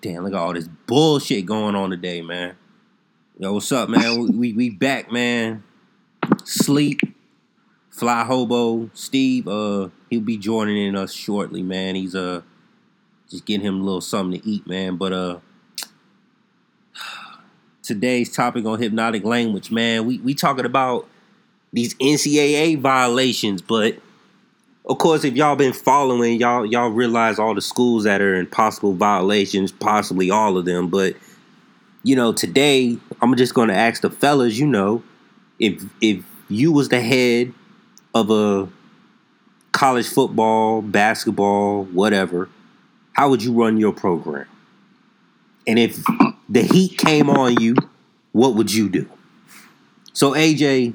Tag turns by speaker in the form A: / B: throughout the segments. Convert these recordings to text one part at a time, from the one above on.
A: Damn, look at all this bullshit going on today, man. Yo, what's up, man? we, we back, man. Sleep, fly hobo, Steve. Uh, he'll be joining in us shortly, man. He's uh just getting him a little something to eat, man. But uh, today's topic on hypnotic language, man. We we talking about these NCAA violations, but of course, if y'all been following, y'all y'all realize all the schools that are in possible violations, possibly all of them. But you know, today I'm just going to ask the fellas. You know, if if you was the head of a college football, basketball, whatever, how would you run your program? And if the heat came on you, what would you do? So AJ,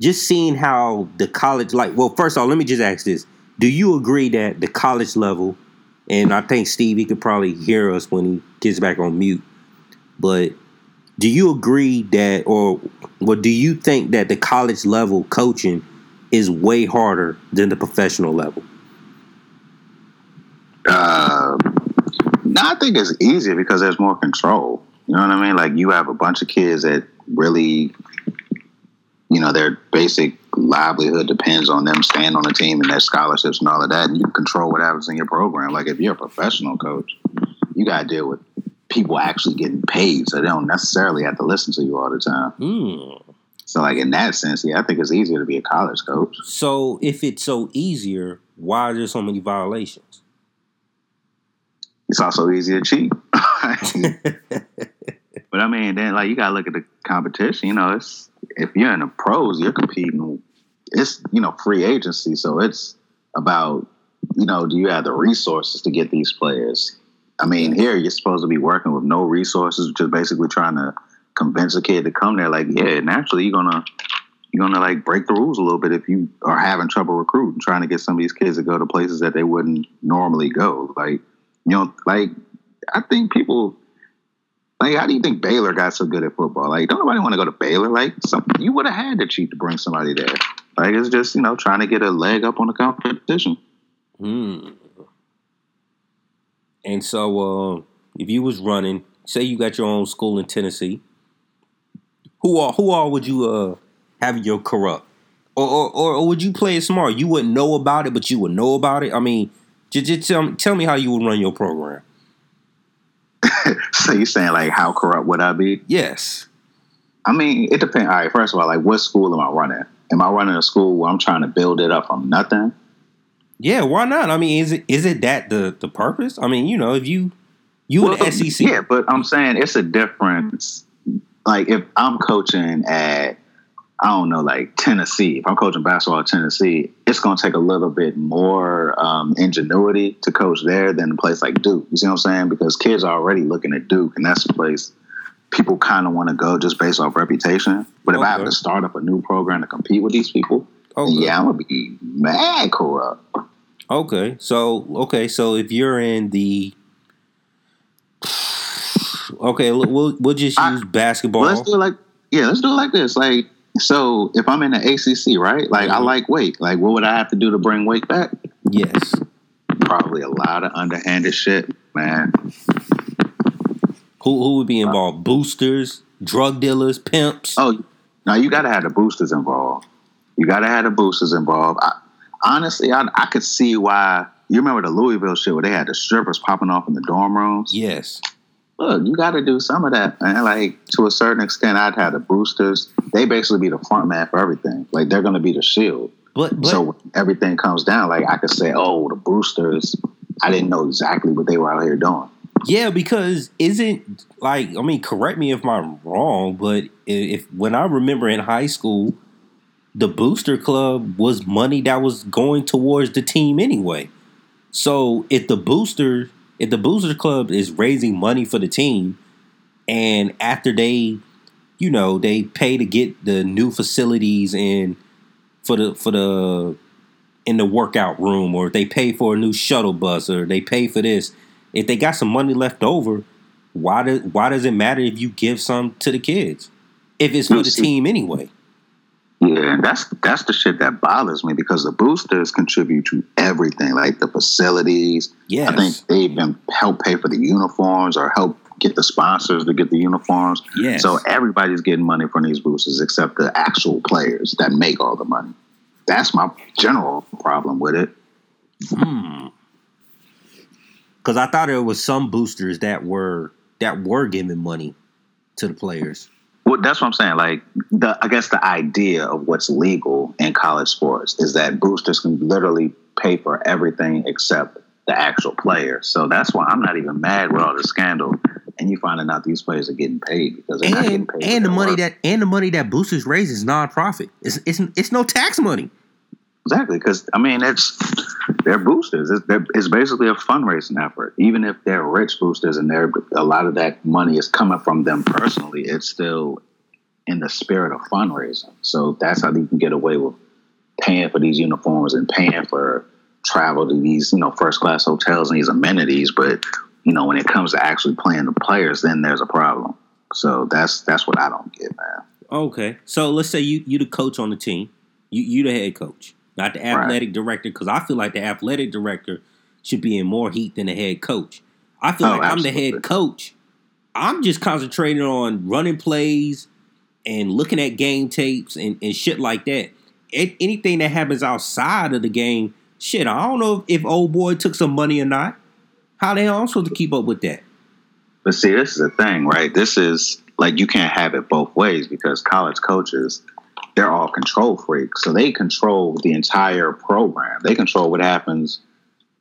A: just seeing how the college like well first of all let me just ask this. Do you agree that the college level and i think steve he could probably hear us when he gets back on mute but do you agree that or what do you think that the college level coaching is way harder than the professional level?
B: Uh, no i think it's easier because there's more control. You know what i mean? Like you have a bunch of kids that really you know, their basic livelihood depends on them staying on the team and their scholarships and all of that. And you control what happens in your program. Like if you're a professional coach, you got to deal with people actually getting paid, so they don't necessarily have to listen to you all the time.
A: Mm.
B: So, like in that sense, yeah, I think it's easier to be a college coach.
A: So, if it's so easier, why are there so many violations?
B: It's also easy to cheat. but I mean, then like you got to look at the competition. You know, it's if you're in the pros, you're competing. It's you know free agency, so it's about you know do you have the resources to get these players? I mean, here you're supposed to be working with no resources, just basically trying to convince a kid to come there. Like, yeah, naturally you're gonna you're gonna like break the rules a little bit if you are having trouble recruiting, trying to get some of these kids to go to places that they wouldn't normally go. Like, you know, like I think people like, how do you think Baylor got so good at football? Like, don't nobody want to go to Baylor? Like, some, you would have had to cheat to bring somebody there. Like, it's just you know trying to get a leg up on the competition.
A: Hmm. And so, uh, if you was running, say you got your own school in Tennessee, who all who all would you uh have your corrupt, or or, or would you play it smart? You wouldn't know about it, but you would know about it. I mean, just, just tell tell me how you would run your program.
B: so you're saying like how corrupt would I be?
A: Yes.
B: I mean, it depends. All right, first of all, like what school am I running? Am I running a school where I'm trying to build it up from nothing?
A: Yeah, why not? I mean, is it is it that the the purpose? I mean, you know, if you you well, in SEC,
B: yeah, but I'm saying it's a difference. Like if I'm coaching at I don't know, like Tennessee. If I'm coaching basketball at Tennessee, it's going to take a little bit more um, ingenuity to coach there than a place like Duke. You see what I'm saying? Because kids are already looking at Duke, and that's the place people kind of want to go just based off reputation. But if okay. I have to start up a new program to compete with these people, okay. yeah, I'm gonna be mad corrupt.
A: Okay, so okay, so if you're in the okay, we'll we'll just use I, basketball.
B: Let's do it like yeah, let's do it like this. Like so if I'm in the ACC, right? Like mm-hmm. I like Wake. Like what would I have to do to bring Wake back?
A: Yes.
B: Probably a lot of underhanded shit, man.
A: Who who would be involved? Boosters, drug dealers, pimps.
B: Oh, now you got to have the boosters involved. You got to have the boosters involved. I, honestly, I, I could see why. You remember the Louisville shit where they had the strippers popping off in the dorm rooms?
A: Yes
B: look, you got to do some of that, man. Like to a certain extent, I'd have the boosters. They basically be the front man for everything. Like they're going to be the shield.
A: But, but
B: so everything comes down. Like I could say, oh, the boosters. I didn't know exactly what they were out here doing.
A: Yeah, because isn't like I mean, correct me if I'm wrong, but if when I remember in high school, the booster club was money that was going towards the team anyway. So if the booster if the Boosters Club is raising money for the team, and after they, you know, they pay to get the new facilities in for the for the in the workout room, or they pay for a new shuttle bus, or they pay for this. If they got some money left over, why does why does it matter if you give some to the kids? If it's for the team anyway.
B: Yeah, and that's that's the shit that bothers me because the boosters contribute to everything, like the facilities.
A: Yeah,
B: I think they even help pay for the uniforms or help get the sponsors to get the uniforms.
A: Yeah,
B: So everybody's getting money from these boosters except the actual players that make all the money. That's my general problem with it.
A: Hmm. Because I thought there was some boosters that were that were giving money to the players.
B: Well, that's what I'm saying. Like, the I guess the idea of what's legal in college sports is that boosters can literally pay for everything except the actual player. So that's why I'm not even mad with all the scandal. And you finding out these players are getting paid because they're not getting
A: And
B: paid.
A: and the money
B: work.
A: that and the money that boosters raise is nonprofit. It's it's it's no tax money.
B: Exactly, because I mean, it's they're boosters. It's, they're, it's basically a fundraising effort. Even if they're rich boosters and they're a lot of that money is coming from them personally, it's still in the spirit of fundraising. So that's how you can get away with paying for these uniforms and paying for travel to these you know first class hotels and these amenities. But you know, when it comes to actually playing the players, then there's a problem. So that's that's what I don't get, man.
A: Okay, so let's say you you the coach on the team, you you the head coach, not the athletic director, because I feel like the athletic director should be in more heat than the head coach. I feel
B: Oh,
A: like I'm the head coach. I'm just concentrating on running plays and looking at game tapes and, and shit like that. A- anything that happens outside of the game, shit, I don't know if, if old boy took some money or not. How the hell I'm supposed to keep up with that?
B: But see, this is the thing, right? This is like you can't have it both ways because college coaches, they're all control freaks. So they control the entire program. They control what happens,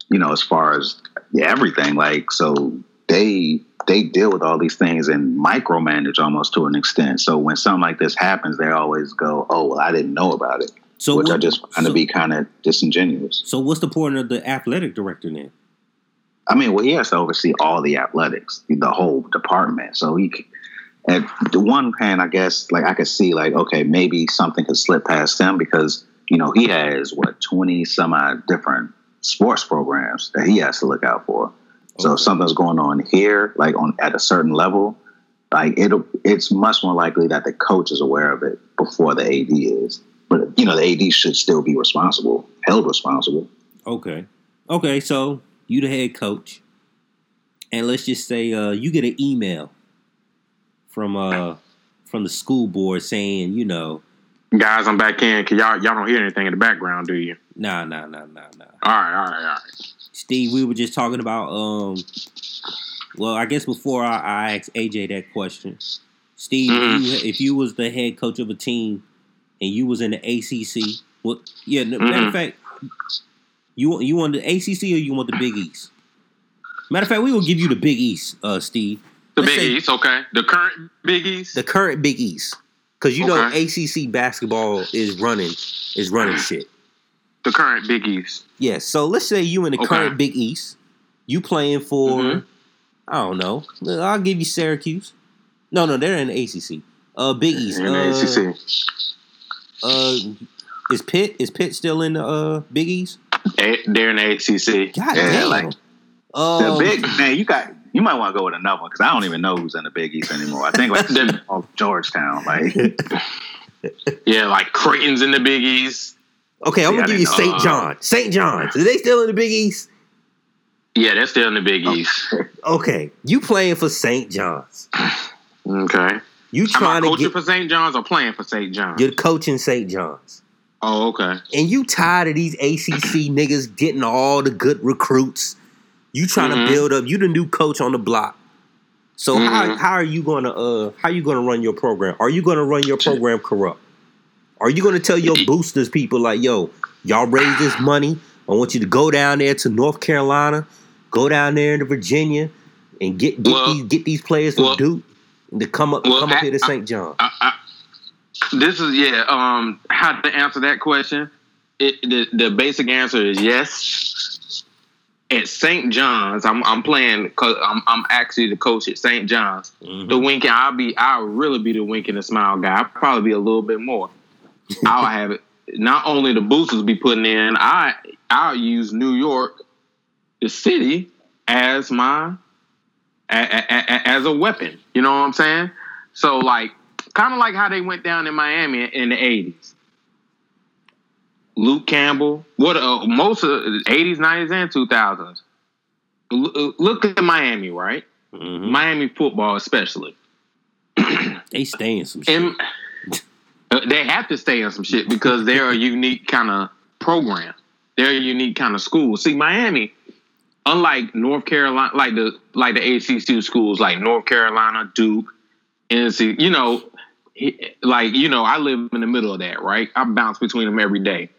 B: you know, as far as everything. Like, so they they deal with all these things and micromanage almost to an extent. So when something like this happens, they always go, "Oh, well, I didn't know about it,"
A: So
B: which I
A: what-
B: just find
A: so,
B: to be kind of disingenuous.
A: so what's the point of the athletic director then?
B: I mean, well, he has to oversee all the athletics, the whole department. So he, at the one hand, I guess, like I could see, like, okay, maybe something could slip past him because you know he has what twenty some odd different sports programs that he has to look out for. So
A: Okay.
B: if something's going on here, like on at a certain level, like it'll, it's much more likely that the coach is aware of it before the AD is. But you know, the AD should still be responsible, held responsible.
A: Okay. Okay, so you the head coach. And let's just say uh, you get an email from uh from the school board saying, you know,
C: Guys, I'm back in. Cause y'all y'all don't hear anything in the background, do you?
A: nah, nah, nah, nah, nah.
C: All right, all right, all right.
A: Steve, we were just talking about um well, I guess before I, I asked AJ that question. Steve, if, you, if you was the head coach of a team and you was in the ACC, what yeah, n- matter of
C: Mhm.
A: fact, you want you want the ACC or you want the Big East? Matter of fact, we will give you the Big East, uh, Steve.
C: The Big
A: say-
C: East, okay. The current Big East.
A: the current Big East, because you know ACC basketball is running is running shit.
C: the current Big East.
A: Yes. So let's say you in the
C: Okay.
A: current Big East, you playing for
C: Mhm.
A: I don't know. I'll give you Syracuse. No, no, they're in the ACC. Uh, Big East.
C: In the
A: uh,
C: ACC.
A: uh, is Pitt is Pitt still in the uh, Big East?
C: A- They're in the ACC.
A: God
B: Yeah,
A: damn.
B: like- The
A: um,
B: big man, you got you might want to go with another one because I don't even know who's in the Big East anymore. I think like
C: The-
B: Georgetown. Like
C: Yeah, like Creighton's in the Big East.
A: Okay, I'm gonna give you St.
B: know.
A: John. St. John's. Are they still in the Big East?
C: Yeah, they're still in the Big
B: Oh.
C: East.
A: Okay, you playing for St. John's.
C: Okay.
A: You
C: Am I
A: trying to
C: coaching
A: get
C: for St. John's or playing for St. John's?
A: you're coaching St. John's.
C: Oh, okay.
A: and you tired of these ACC niggas getting all the good recruits. You trying
C: Mhm.
A: to build up. You the new coach on the block. So how
C: Mhm.
A: how are you gonna uh how you gonna run your program? Are you gonna run your program corrupt? Are you gonna tell your boosters people like yo y'all raise this money? I want you to go down there to North Carolina, go down there into Virginia, and get get
C: Well-
A: these get these players from
C: well-
A: Duke to come up
C: well,
A: come up
C: I-
A: here to St. John.
C: I, I, this is yeah. Um, how to answer that question? It, the the basic answer is yes. At St. John's, I'm I'm playing because I'm I'm actually the coach at St. John's.
A: Mhm.
C: The winking, I'll be I'll really be the wink and the smile guy. I'll probably be a little bit more. I'll have it. Not only the boosters be putting in, I I'll use New York, the city, as my a, a, a, as a weapon. You know what I'm saying? So like, kind of like how they went down in Miami in the '80s. Luke Campbell. What uh, most of the eighties, nineties, and two thousands. Look at Miami, right?
A: Mhm.
C: Miami football, especially.
A: They stay in some shit.
C: And uh, they have to stay in some shit because they're a unique kind of program. They're a unique kind of school. See, Miami, unlike North Carolina, like the like the ACC schools, like North Carolina, Duke, NC, you know, like you know, I live in the middle of that, right? I bounce between them every day.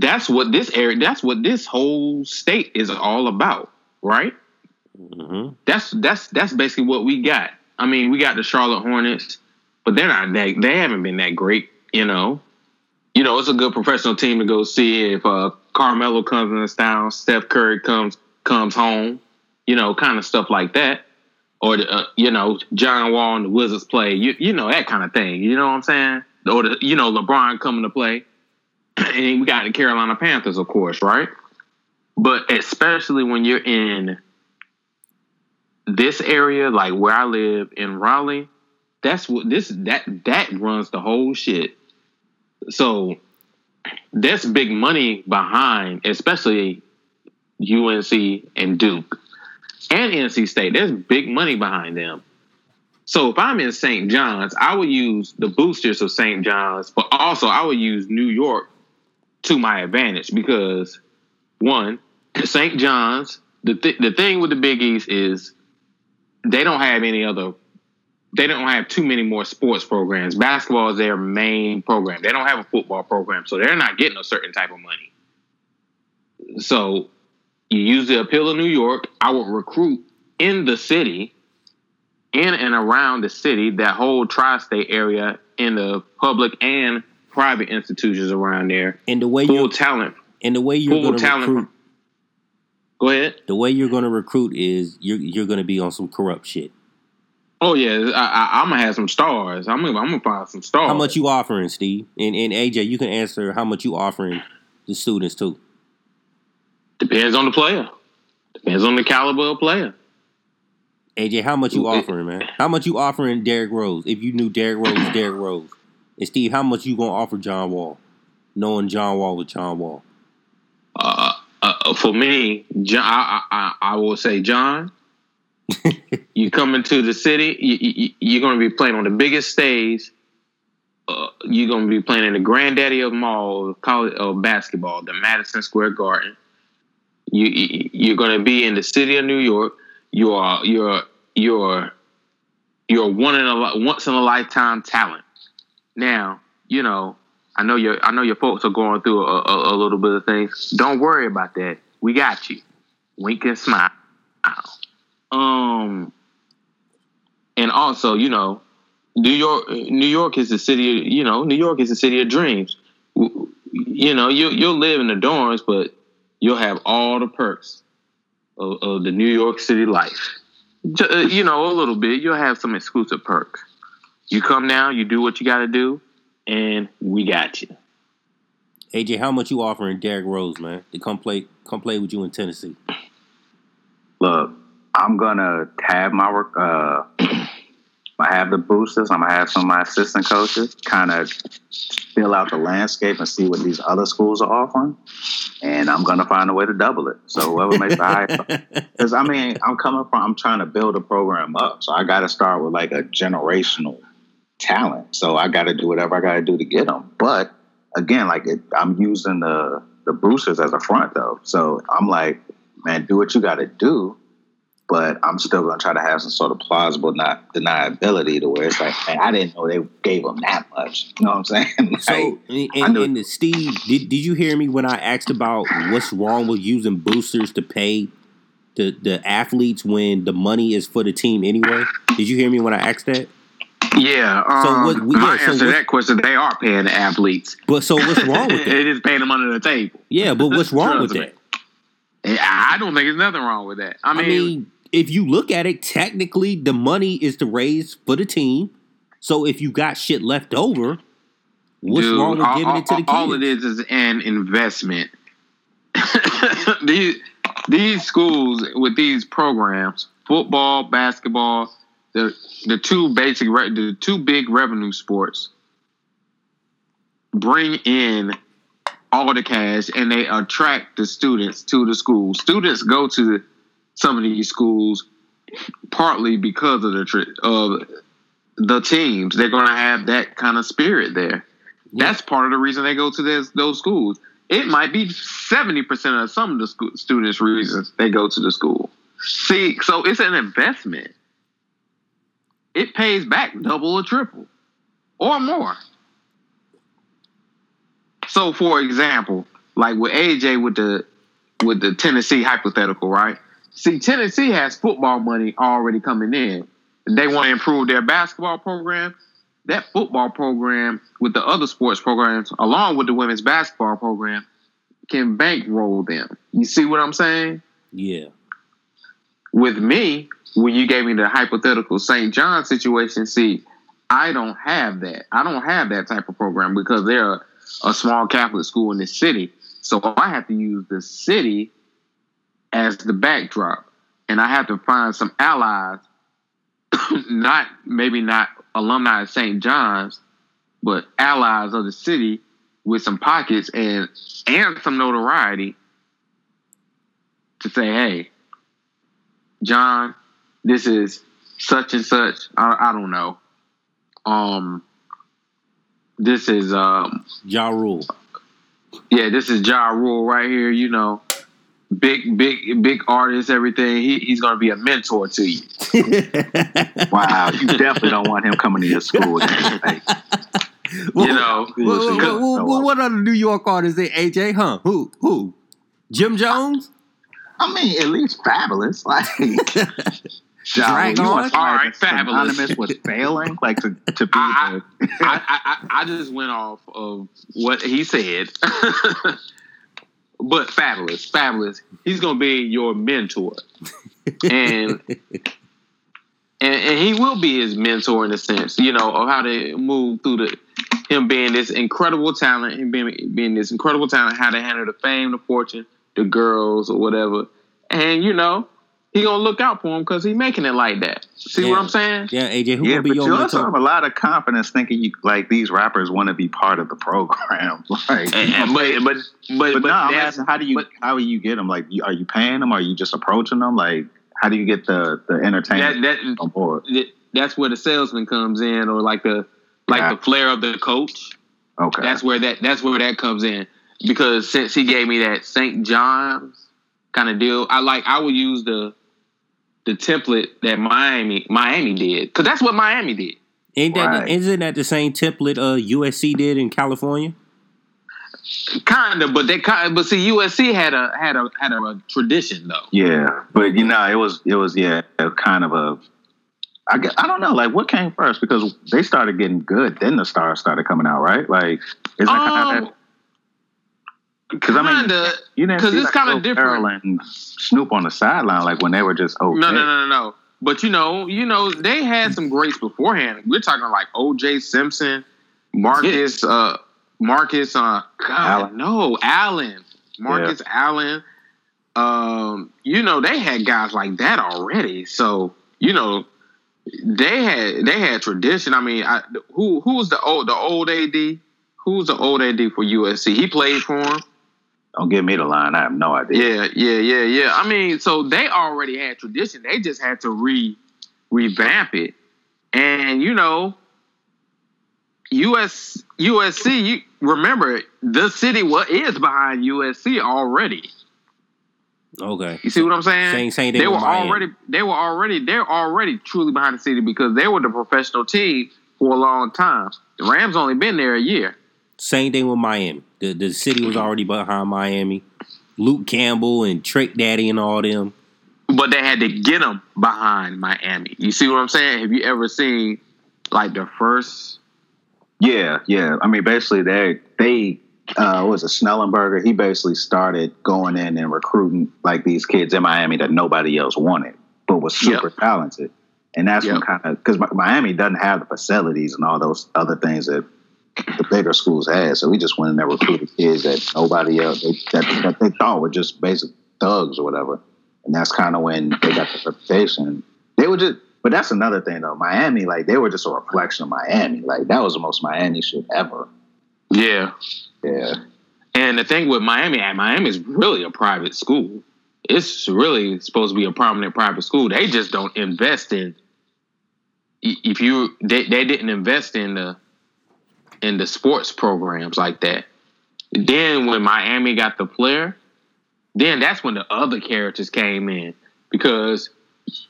C: That's what this area. That's what this whole state is all about, right?
A: Mhm.
C: that's that's that's basically what we got. I mean, we got the Charlotte Hornets, but they're not that they haven't been that great, you know. You know, it's a good professional team to go see if uh Carmelo comes in this town, Steph Curry comes comes home, you know, kind of stuff like that. Or the, uh, you know, John Wall and the Wizards play, you you know that kind of thing. You know what I'm saying? Or the, you know LeBron coming to play, and we got the Carolina Panthers, of course, right? But especially when you're in this area, like where I live in Raleigh, that's what this that that runs the whole shit. So there's big money behind, especially UNC and Duke and NC State. There's big money behind them. So if I'm in St. John's, I would use the boosters of St. John's, but also I would use New York to my advantage because one, St. John's, the th- the thing with the Big East is they don't have any other they don't have too many more sports programs. Basketball is their main program. They don't have a football program, so they're not getting a certain type of money. So you use the appeal of New York. I would recruit in the city, in and around the city, that whole tri-state area, in the public and private institutions around there.
A: And the way
C: Full talent.
A: and the way you're
C: Full
A: going to
C: talent.
A: recruit,
C: Go ahead.
A: the way you're going to recruit is you're you're going to be on some corrupt shit.
C: Oh yeah, I, I, I'm gonna have some stars. I'm gonna, I'm gonna find some stars.
A: How much you offering, Steve? And and AJ, you can answer how much you offering the students too.
C: Depends on the player. Depends on the caliber of player.
A: AJ, how much you offering, man? How much you offering Derrick Rose? If you knew Derrick Rose, Derrick Rose. And Steve, how much you gonna offer John Wall? Knowing John Wall with John Wall.
C: Uh, uh, for me, John, I, I, I will say, John, you come into the city, you, you, you're going to be playing on the biggest stage. Uh, you're going to be playing in the granddaddy of them all, college of basketball, the Madison Square Garden. You, you you're going to be in the city of New York. You are you're you're you're one in a once in a lifetime talent. Now you know I know your I know your folks are going through a, a, a little bit of things. Don't worry about that. We got you. Wink and smile. Um, and also, you know, New York. New York is the city. Of, you know, New York is the city of dreams. You know, you you'll live in the dorms, but you'll have all the perks of, of the New York City life. Uh, You know, a little bit. You'll have some exclusive perks. You come now, you do what you got to do, and we got you.
A: AJ, how much you offering Derrick Rose, man, to come play come play with you in Tennessee?
B: Look, I'm gonna have my work. Uh, I have the boosters. I'm gonna have some of my assistant coaches kind of fill out the landscape and see what these other schools are offering, and I'm gonna find a way to double it. So whoever makes the highest, because I mean, I'm coming from. I'm trying to build a program up, so I got to start with like a generational talent. So I got to do whatever I got to do to get them. But again, like it, I'm using the the boosters as a front though. So I'm like, man, do what you got to do. But I'm still gonna try to have some sort of plausible not deniability to where it's like, man, I didn't know they gave them that much. You know what I'm saying? Like,
A: So, and,
B: knew-
A: and Steve, did, did you hear me when I asked about what's wrong with using boosters to pay the, the athletes when the money is for the team anyway? Did you hear me when I asked that?
C: Yeah. Um,
A: So what- we-
C: my
A: yeah, so
C: answer to that question: They are paying the athletes.
A: But so what's wrong with that?
C: They just paying them under the table.
A: Yeah, but what's wrong with that?
C: I don't think there's nothing wrong with that. I
A: I
C: mean,
A: mean, if you look at it, technically the money is to raise for the team. So if you got shit left over, what's
C: dude,
A: wrong with
C: all,
A: giving it to the kids?
C: all it is is an investment. these these schools with these programs, football, basketball, the the two basic, the two big revenue sports, bring in all the cash and they attract the students to the school. Students go to some of these schools partly because of the tri- of the teams. They're going to have that kind of spirit there.
A: Yeah.
C: That's part of the reason they go to this, those schools. It might be seventy percent of some of the school, students' reasons they go to the school. See, so it's an investment. It pays back double or triple or more. So, for example, like with AJ with the with the Tennessee hypothetical, right? See, Tennessee has football money already coming in. They want to improve their basketball program. That football program with the other sports programs, along with the women's basketball program, can bankroll them. You see what I'm saying?
A: Yeah.
C: with me, when you gave me the hypothetical St. John situation, see, I don't have that. I don't have that type of program because they're a, a small Catholic school in the city. So I have to use the city as the backdrop. And I have to find some allies, not maybe not alumni of St. John's, but allies of the city with some pockets and and some notoriety to say, hey, John, this is such and such. I, I don't know. Um, this is um,
A: Ja Rule.
C: yeah, this is Ja Rule right here. You know, big, big, big artist. Everything. He, he's gonna be a mentor to you.
B: Wow, you definitely don't want him coming to your school. Like,
A: Well,
C: You know,
A: well, well, well, what other New York artists they AJ? Huh? Who? Who? Jim Jones?
B: I mean, at least Fabolous. Like, John,
A: Drag
B: you
A: on?
C: All right, Fabolous.
B: synonymous with failing, like to, to be
C: I-
B: the.
C: I, I, I I just went off of what he said. but Fabolous, Fabolous. He's gonna be your mentor, and, and and he will be his mentor in a sense, you know, of how to move through the him being this incredible talent, him being being this incredible talent, how to handle the fame, the fortune, the girls, or whatever. And you know, he gonna look out for him because he making it like that. See
A: Yeah.
C: what I'm saying?
A: Yeah, AJ. Who
B: yeah,
A: will be
B: but
A: your
B: you also have a lot of confidence thinking you like these rappers want to be part of the program. Like,
C: And- and- but but but,
B: but,
C: but
B: no, I'm asking, how do you
C: but-
B: how do you get them? Like, are you paying them? Are you just approaching them? Like, how do you get the the
C: that,
B: entertainment
C: that,
B: on board?
C: that that's where the salesman comes in, or like the like
B: Yeah.
C: the flair of the coach.
B: Okay,
C: That's where that that's where that comes in because since he gave me that St. John's kind of deal, I like I would use the the template that Miami Miami did because that's what Miami did.
A: Ain't that
B: Right.
A: not that the same template uh USC did in California?
C: Kind of, but they kind but see USC had a had a had a, a tradition though.
B: yeah, but you know, it was it was yeah, kind of a. I, guess, I don't know, like what came first because they started getting good, then the stars started coming out, right? Like, is that kind
C: Um,
B: of because I mean,
C: kinda,
B: you didn't
C: 'cause
B: see
C: it's
B: like
C: kinda different.
B: Ferrell and Snoop on the sideline, like when they were just okay.
C: No, no, no, no, no. But you know, you know, they had some greats beforehand. We're talking like O.J. Simpson, Marcus, uh, Marcus, uh, God,
B: Allen.
C: no, Allen, Marcus Allen. Um, you know, they had guys like that already. So you know, they had they had tradition. I mean, I, who who was the old the old AD? Who's the old AD for USC? He played for him.
B: Don't give me the line. I have no idea.
C: Yeah, yeah, yeah, yeah. I mean, so they already had tradition. They just had to re revamp it. And you know, US USC, you remember the city what is behind USC already.
A: Okay.
C: You see what I'm saying?
A: Same same thing
C: they were
A: with Miami.
C: already they were already they're already truly behind the city because they were the professional team for a long time. The Rams only been there a year.
A: Same thing with Miami. The the city was already behind Miami. Luke Campbell and Trick Daddy and all them.
C: but they had to get them behind Miami. You see what I'm saying? Have you ever seen like the first?
B: Yeah, yeah. I mean, basically, they they uh, was a Schnellenberger? He basically started going in and recruiting like these kids in Miami that nobody else wanted, but was super talented. And that's when
C: Yep.
B: kind of because Miami doesn't have the facilities and all those other things that the bigger schools had. So we just went in there recruited kids that nobody else they, that, that they thought were just basic thugs or whatever. And that's kind of when they got the reputation. They were just, but that's another thing though. Miami, like they were just a reflection of Miami. Like that was the most Miami shit ever.
C: Yeah,
B: Yeah.
C: And the thing with Miami, Miami is really a private school. It's really supposed to be a prominent private school. They just don't invest in. If you they, they didn't invest in the in the sports programs like that. Then when Miami got the player, then that's when the other characters came in because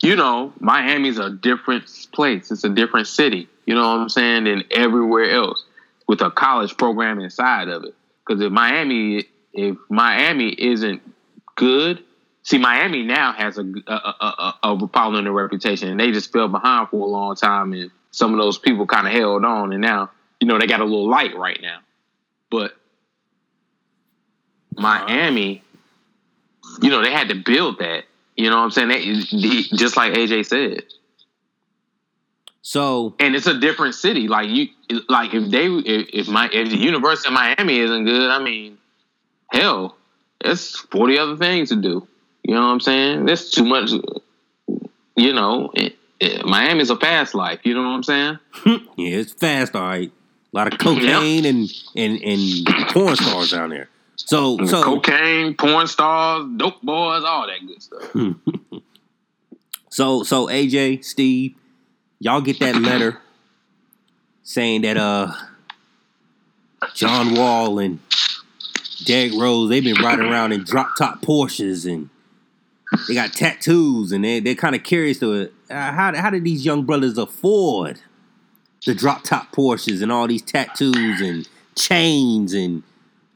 C: you know Miami's a different place. It's a different city. You know what I'm saying than everywhere else with a college program inside of it. Because if Miami if Miami isn't good, see Miami now has a a, a, a, a following reputation, and they just fell behind for a long time, and some of those people kind of held on, and now you know they got a little light right now, but Miami, you know, they had to build that. You know what I'm saying? They, just like AJ said.
A: So
C: and it's a different city. Like you, like if they, if, my, if the University of Miami isn't good, I mean, hell, there's forty other things to do. You know what I'm saying? There's too much. You know, it, it, Miami's a fast life. You know what I'm saying?
A: yeah, it's fast. All right, a lot of cocaine yep. and and and porn stars down there. So, so
C: cocaine, porn stars, dope boys, all that good stuff.
A: so, so AJ, Steve, y'all get that letter saying that uh John Wall and Derrick Rose they've been riding around in drop top Porsches and they got tattoos and they they're kind of curious to uh, how how did these young brothers afford the drop top Porsches and all these tattoos and chains and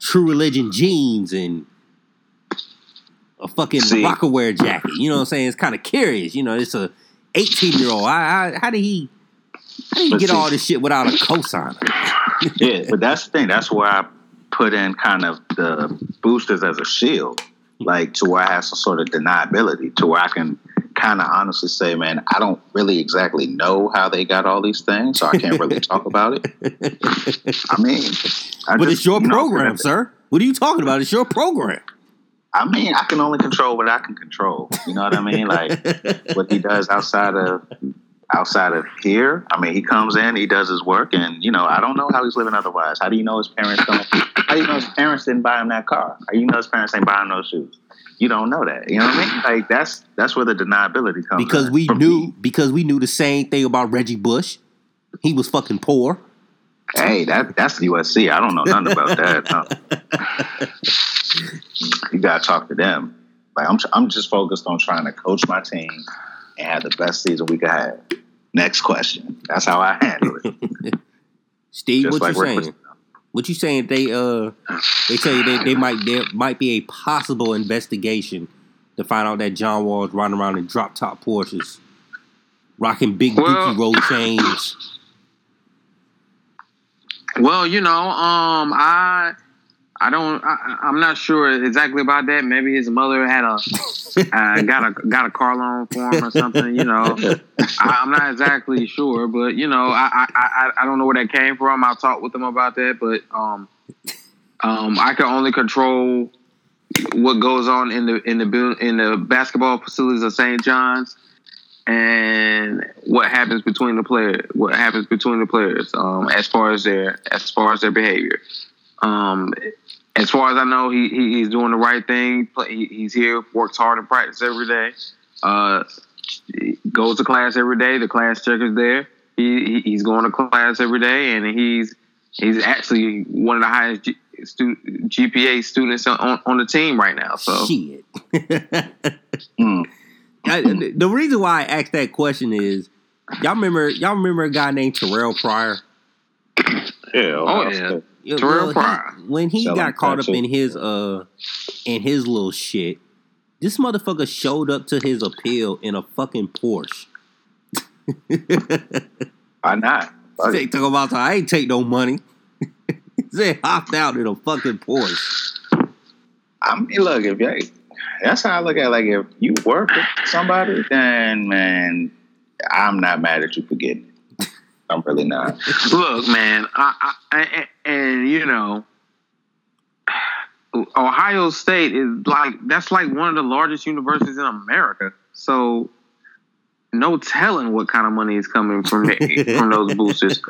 A: True Religion jeans and a fucking See, Rocawear jacket. You know what I'm saying? It's kind of curious. You know, it's a 18 year old. I, I, how did he? How did he get see, all this shit without a cosigner?
B: yeah, but that's the thing. That's where I put in kind of the boosters as a shield, like to where I have some sort of deniability, to where I can kind of honestly say, man, I don't really exactly know how they got all these things, so I can't really talk about it. I mean,
A: I but just, it's your you program, know, sir. What are you talking about? It's your program.
B: I mean, I can only control what I can control. You know what I mean? Like what he does outside of outside of here. I mean, he comes in, he does his work, and you know, I don't know how he's living otherwise. How do you know his parents don't? How do you know his parents didn't buy him that car? How do you know his parents ain't buying those shoes? You don't know that. You know what I mean? Like that's that's where the deniability comes.
A: Because we knew me. because we knew the same thing about Reggie Bush. He was fucking poor.
B: Hey, that that's USC. I don't know nothing about that. No. you gotta talk to them. Like I'm, I'm just focused on trying to coach my team and have the best season we could have. Next question. That's how I handle it.
A: Steve, just what like you saying? What you saying? They uh, they tell you they, they might there might be a possible investigation to find out that John Wall is riding around in drop top Porsches, rocking big well, Dookie roll chains.
C: Well, you know, um, I I don't. I, am not sure exactly about that. Maybe his mother had a uh, got a got a car loan for him or something. You know, I, am not exactly sure, but you know, I, I I don't know where that came from. I'll talk with them about that, but um, um, I can only control what goes on in the in the in the basketball facilities of St. John's and what happens between the players. What happens between the players um, as far as their as far as their behavior. Um, as far as I know, he, he he's doing the right thing. He, he's here, works hard in practice every day. Uh, goes to class every day. The class checker's there. He, he's going to class every day, and he's he's actually one of the highest G, stu, GPA students on, on the team right now. So
A: shit. mm. I, the reason why I asked that question is y'all remember y'all remember a guy named Terrell Pryor.
B: Yeah. Oh yeah.
C: Terrell Pryor.
A: He, when he got caught up in his uh in his little shit, this motherfucker showed up to his appeal in a fucking Porsche.
B: Why not?
A: They talk about I ain't take no money. they hopped out in a fucking Porsche.
B: I mean, look, if you, that's how I look at it. Like, if you work with somebody, then man, I'm not mad at you for getting it. I'm really not.
C: Look, man, I, I, I, and you know, Ohio State is like that's like one of the largest universities in America. So no telling what kind of money is coming from from those boosters.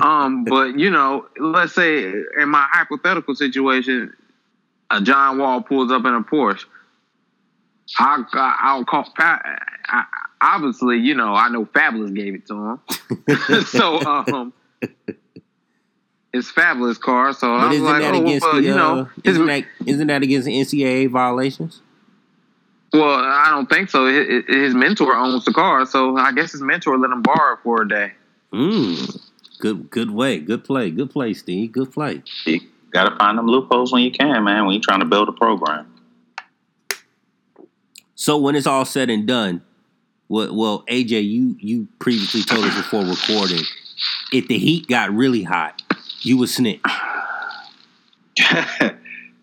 C: Um, but you know, let's say in my hypothetical situation, a John Wall pulls up in a Porsche, I, I'll call. I, I, obviously, you know, I know Fabolous gave it to him, so um, it's Fabolous car. So
A: But
C: I was like, oh,
A: against
C: well,
A: the?
C: you know,
A: uh, isn't that isn't that against the NCAA violations?
C: well, I don't think so. His, his mentor owns the car, so I guess his mentor let him borrow it for a day.
A: Mm. Good good way. Good play. Good play, Steve. Good play.
B: You gotta find them loopholes when you can, man. When you're trying to build a program.
A: So when it's all said and done, well, well, AJ, you you previously told us before recording, if the heat got really hot, you would snitch.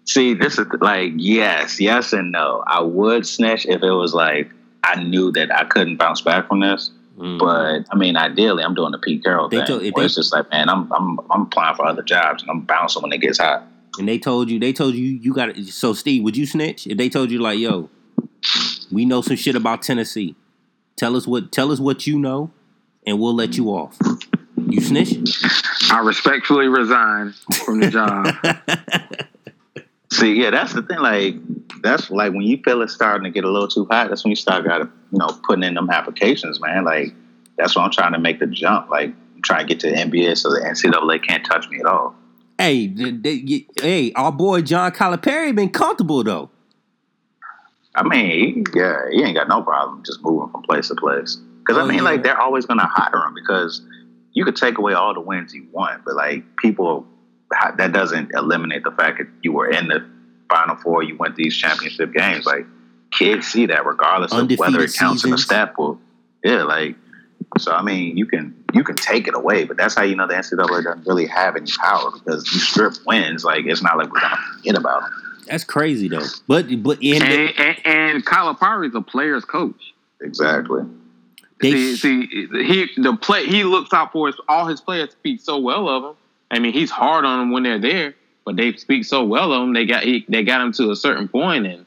B: See, this is like yes, yes, and no. I would snitch if it was like I knew that I couldn't bounce back from this.
A: Mm.
B: But I mean, ideally, I'm doing the Pete Carroll
A: They
B: thing.
A: told-
B: where
A: they-
B: it's just like, man, I'm I'm I'm applying for other jobs and I'm bouncing when it gets hot.
A: and they told you, they told you, you got it. So Steve, would you snitch if they told you like, yo, we know some shit about Tennessee. Tell us what, tell us what you know, and we'll let you off. You snitch?
C: I respectfully resign from the job.
B: See, yeah, that's the thing. Like, that's like when you feel it's starting to get a little too hot. That's when you start got to, you know, putting in them applications, man. Like, that's why I'm trying to make the jump. Like, I'm trying to get to the NBA so the NCAA can't touch me at all.
A: hey, they, they, hey, our boy John Calipari been comfortable though.
B: I mean, he- yeah, he ain't got no problem just moving from place to place. Because
A: Oh,
B: I mean,
A: yeah.
B: like, they're always going to hire him because you could take away all the wins you want, but like people, that doesn't eliminate the fact that you were in the Final Four, you went these championship games. Like kids see that regardless of whether it counts in the
A: seasons.
B: stat pool. Yeah, like so. I mean, you can you can take it away, but that's how you know the NCAA doesn't really have any power because you strip wins. Like it's not like we're gonna forget about them.
A: That's crazy though. But but in the,
C: and, and, and Calipari's a player's coach.
B: Exactly.
A: They
C: see,
A: sh-
C: see, he the play he looks out for his, all his players speak so well of him. I mean, he's hard on them when they're there, but they speak so well of him. They got he, they got him to a certain point, and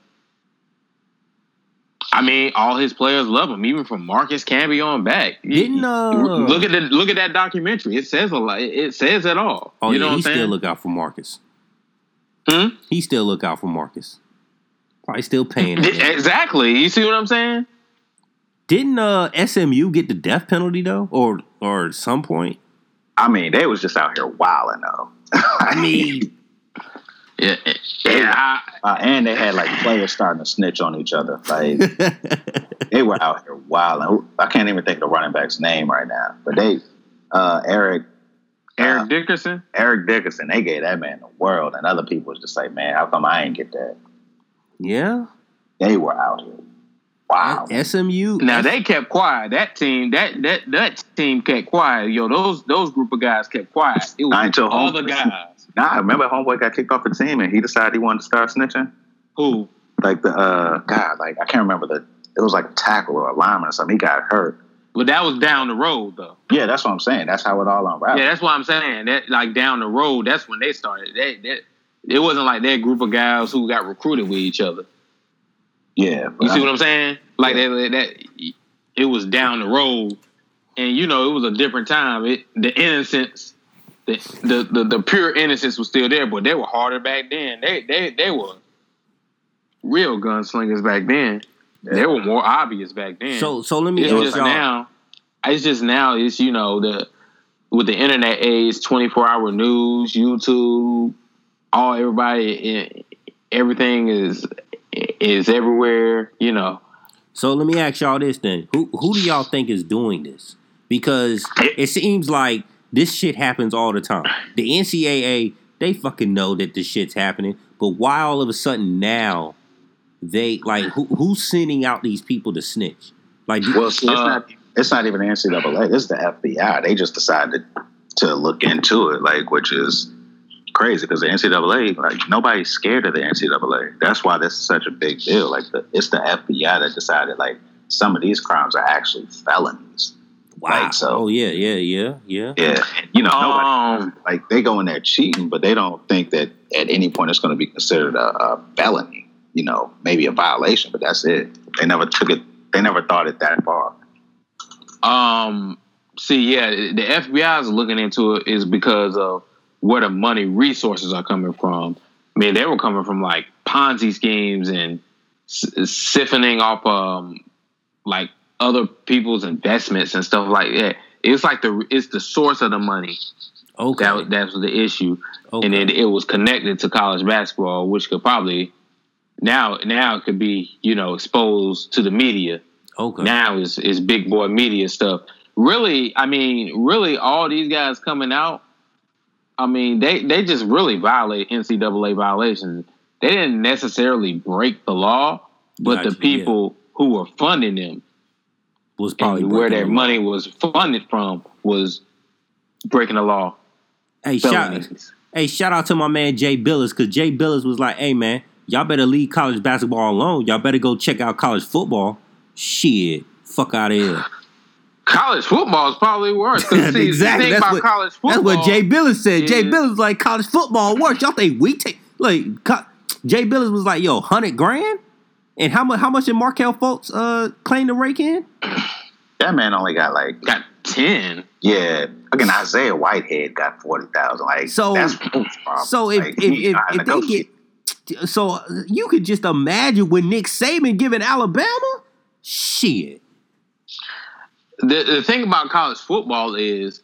C: I mean, all his players love him, even from Marcus Camby on back. You-
A: Didn't, uh,
C: look at the look at that documentary. It says a lot. It, says it all.
A: oh
C: you
A: yeah,
C: know
A: he
C: what I'm
A: still look out for Marcus.
C: Hmm?
A: He still look out for Marcus. Probably still paying. him.
C: exactly. You see what I'm saying?
A: Didn't uh, SMU get the death penalty though, or or at some point?
B: I mean, they was just out here wilding though.
A: I mean,
C: Yeah, yeah. I,
B: uh, and they had like players starting to snitch on each other. Like they were out here wilding. I can't even think of the running back's name right now, but they, uh, Eric,
C: Eric
B: uh,
C: Dickerson.
B: Eric Dickerson, they gave that man the world, and other people was just like, man, how come I ain't get that?
A: yeah.
B: They were out here. Wow.
A: SMU.
C: Now they kept quiet. That team, that that that team kept quiet. Yo, those those group of guys kept quiet. It was
B: until
C: all
B: home-
C: the guys.
B: Nah, I remember homeboy got kicked off the team, and he decided he wanted to start snitching.
C: Who?
B: Like the uh, God, like I can't remember the. It was like a tackle or a lineman or something. He got hurt.
C: But that was down the road though.
B: Yeah, that's what I'm saying. That's how it all unraveled.
C: Yeah, that's what I'm saying. That like down the road, that's when they started. They, that it wasn't like that group of guys who got recruited with each other.
B: Yeah.
C: You see what I'm saying? Like that, that it was down the road, and you know it was a different time. It the innocence, the the the, the pure innocence was still there, but they were harder back then. They they they were real gunslingers back then. They were more obvious back then.
A: So so let me
C: it's just
A: y'all.
C: now. It's just now. It's you know the with the internet age, twenty four hour news, YouTube, all everybody, eh, everything is is everywhere. You know.
A: So let me ask y'all this then: Who who do y'all think is doing this? Because it seems like this shit happens all the time. The NCAA they fucking know that this shit's happening, but why all of a sudden now they like who who's sending out these people to snitch? Like
B: Well, see, it's
C: Uh,
B: not. It's not even the NCAA. It's the FBI. They just decided to look into it, like which is crazy because the NCAA, like nobody's scared of the NCAA. That's why this is such a big deal. Like the, it's the FBI that decided like some of these crimes are actually felonies.
A: wow.
B: like, so-
A: oh yeah, yeah, yeah, yeah.
B: Yeah, you know, nobody
C: Um,
B: like they go in there cheating, but they don't think that at any point it's going to be considered a, a felony. You know, maybe a violation, but that's it. They never took it. They never thought it that far.
C: Um. See, yeah, the FBI is looking into it is because of where the money resources are coming from. I mean, they were coming from like Ponzi schemes and siphoning off um like other people's investments and stuff like that. It's like the it's the source of the money.
A: Okay.
C: That that was the issue,
A: okay.
C: and then it was connected to college basketball, which could probably now now it could be you know exposed to the media.
A: okay.
C: Now is is big boy media stuff. Really, I mean, really, all these guys coming out. I mean, they they just really violate NCAA violations. They didn't necessarily break the law, but
A: Gotcha,
C: the people who were funding them
A: was probably
C: where their
A: the
C: money was funded from was breaking the law.
A: Hey, shout, hey, shout out to my man Jay Bilas because Jay Bilas was like, "Hey, man, y'all better leave college basketball alone. Y'all better go check out college football. Shit, fuck out of here."
C: College football is probably worse. see,
A: exactly.
C: The thing
A: That's
C: about
A: what,
C: college football,
A: that's what Jay Bilas said. Jay
C: is-
A: Bilas was like, "College football worse. Y'all think we take like?" Co- Jay Bilas was like, "Yo, hundred grand." And how much? How much did Markelle Fultz uh, claim to rake in?
B: That man only got like
C: got ten.
B: yeah. Again, Isaiah Whitehead got forty thousand. Like
A: So-
B: that's
A: So if
B: Like,
A: if, if, if they get so uh, you could just imagine with Nick Saban giving Alabama shit.
C: The the thing about college football is,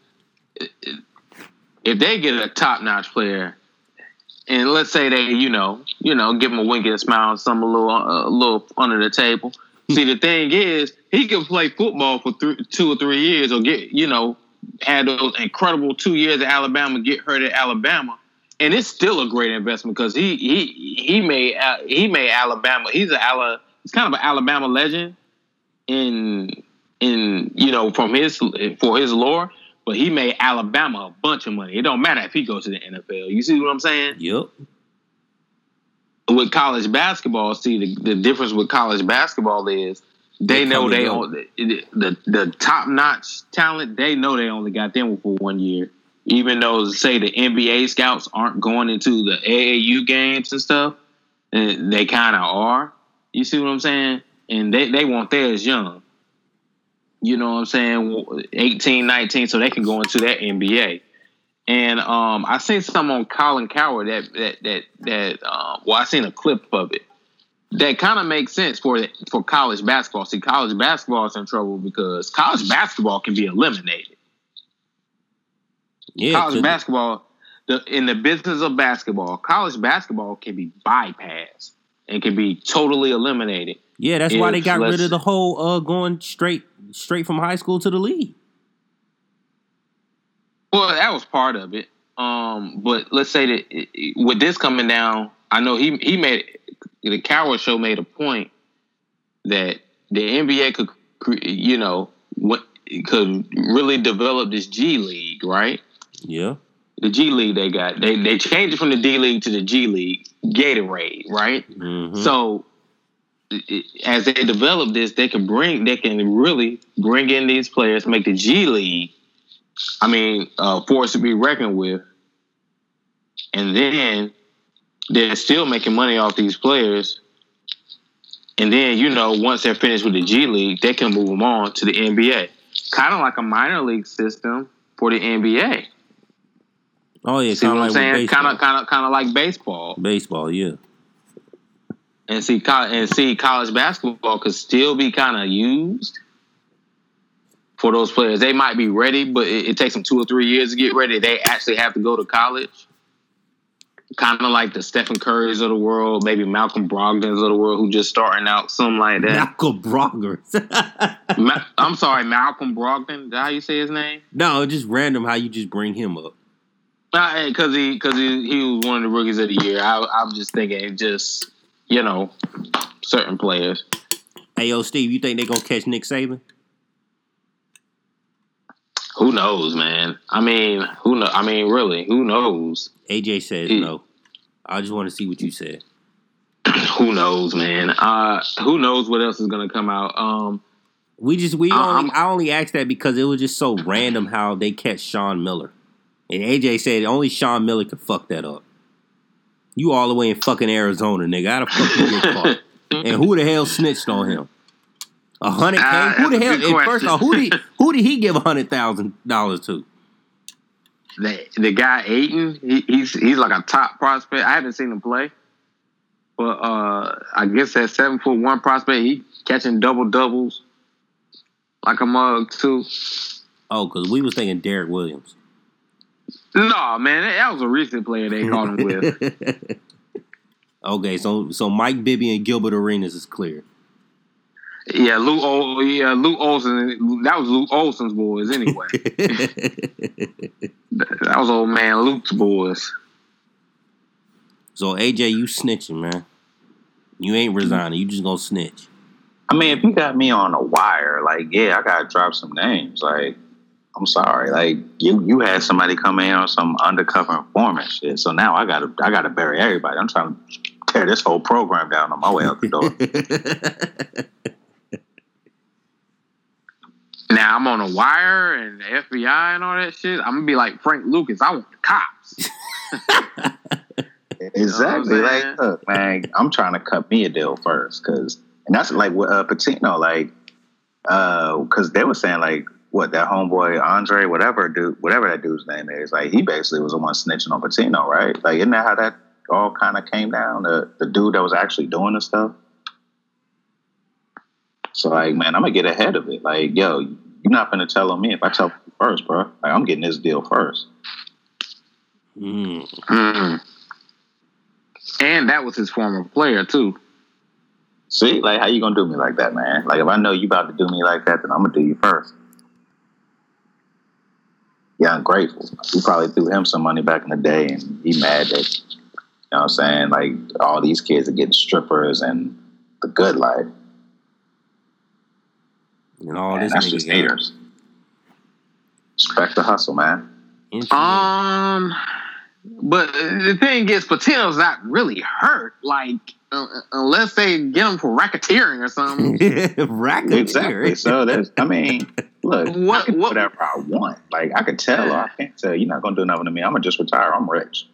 C: if they get a top notch player, and let's say they you know you know give him a wink and a smile, some a little uh, a little under the table. Hmm. See, the thing is, he can play football for three, two or three years, or get you know had those incredible two years at Alabama, get hurt at Alabama, and it's still a great investment because he he he made uh, he made Alabama. He's a Ala, he's kind of an Alabama legend in in you know from his for his lore, but he made Alabama a bunch of money. It don't matter if he goes to the NFL. You see what I'm saying?
A: Yep.
C: With college basketball, see the, the difference with college basketball is they
A: They
C: know they own the the, the top notch talent. They know they only got them for one year. Even though say the NBA scouts aren't going into the AAU games and stuff, and they kind of are. You see what I'm saying? And they, they want theirs young. You know what I'm saying? 18, 19, so they can go into that NBA. And um, I seen something on Colin Cowherd that that that that uh, well, I seen a clip of it that kind of makes sense for for college basketball. See, college basketball is in trouble because college basketball can be eliminated.
A: Yeah.
C: college basketball, the, in the business of basketball, college basketball can be bypassed and can be totally eliminated.
A: Yeah, that's why they got rid of the whole uh going straight straight from high school to the league.
C: Well, that was part of it. Um, but let's say that it- it- with this coming down, I know he he made the Cowherd Show made a point that the NBA could, you know, what could really develop this G League, right?
A: Yeah.
C: The G League they got they they changed it from the D League to the G League, Gatorade, right?
A: Mhm.
C: So as they develop this, they can bring they can really bring in these players, make the G League. I mean, uh, force to be reckoned with, and then they're still making money off these players. And then you know, once they're finished with the G League, they can move them on to the NBA, kind of like a minor league system for the NBA.
A: oh yeah, kind of like?
C: Kind of, kind of, kind of like baseball.
A: baseball. Yeah.
C: And see col- and see college basketball could still be kind of used for those players. They might be ready, but it, it takes them two or three years to get ready. They actually have to go to college. Kind of like the Stephen Currys of the world, maybe Malcolm Brogdon's of the world, who just starting out, something like that.
A: Malcolm Brogdon.
C: Ma- I'm sorry, Malcolm Brogdon. Is that how you say his name?
A: no, just random how you just bring him up.
C: Because he, because he, he was one of the rookies of the year. I, I'm just thinking, just you know, certain players.
A: Hey yo, Steve, you think they gonna catch Nick Saban?
C: Who knows, man? I mean, who know? I mean, really, who knows?
A: AJ says no. I just want to see what you said.
C: who knows, man? Uh, who knows what else is gonna come out? Um,
A: We just we only
C: I'm-
A: I only asked that because it was just so random how they catch Sean Miller, and AJ said only Sean Miller could fuck that up. You all the way in fucking Arizona, nigga. How the fuck you get caught? And who the hell snitched on him? A hundred
C: Uh,
A: k? Who the hell? First
C: question.
A: of all, who did who did he give a hundred thousand dollars to?
C: the the guy Ayton, he, he's he's like a top prospect. I haven't seen him play, but uh, I guess that seven foot one prospect, he catching double doubles like a mug too.
A: Oh, because we was thinking Derek Williams.
C: No, man, that, that was a recent player they caught him with.
A: okay, so so Mike Bibby and Gilbert Arenas is clear.
C: Yeah, Lute. O, yeah, Lute Olson. That was Lute Olson's boys anyway. that was old man Lute's boys.
A: So AJ, you snitching, man. You ain't resigning. You just gonna snitch.
B: I mean, if you got me on a wire, like, yeah, I gotta drop some names. Like, I'm sorry, like you you had somebody come in on some undercover informant shit. So now I gotta I gotta bury everybody. I'm trying to tear this whole program down on my way out the door.
C: Now I'm on a wire and the FBI and all that shit. I'm gonna be like Frank Lucas. I want the cops.
B: exactly. You know like, look, man, I'm trying to cut me a deal first, because and that's like with uh, Pitino, like, uh, because uh, they were saying like what that homeboy Andre, whatever dude, whatever that dude's name is, like he basically was the one snitching on Pitino, right? Like, isn't that how that all kind of came down? The the dude that was actually doing the stuff. So like, man, I'm gonna get ahead of it. Like, yo, you're not gonna tell on me if I tell you first, bro. Like, I'm getting this deal first.
C: Mm. Mm. And that was his former player too.
B: See, like, how you gonna do me like that, man? Like, if I know you about to do me like that, then I'm gonna do you first. Yeah, I'm grateful. We probably threw him some money back in the day, and he mad that you know what I'm saying? Like all these kids are getting strippers and the good life.
A: And all man,
B: this that's just haters. Respect the hustle, man.
C: Um, but the thing is, Pitino's not really hurt. Like, uh, unless they get him for racketeering or something.
A: racketeering.
B: Exactly. So that's. I mean, look, what, I can what, whatever I want. Like, I can tell. Yeah. I can't tell. You're not gonna do nothing to me. I'm gonna just retire. I'm rich.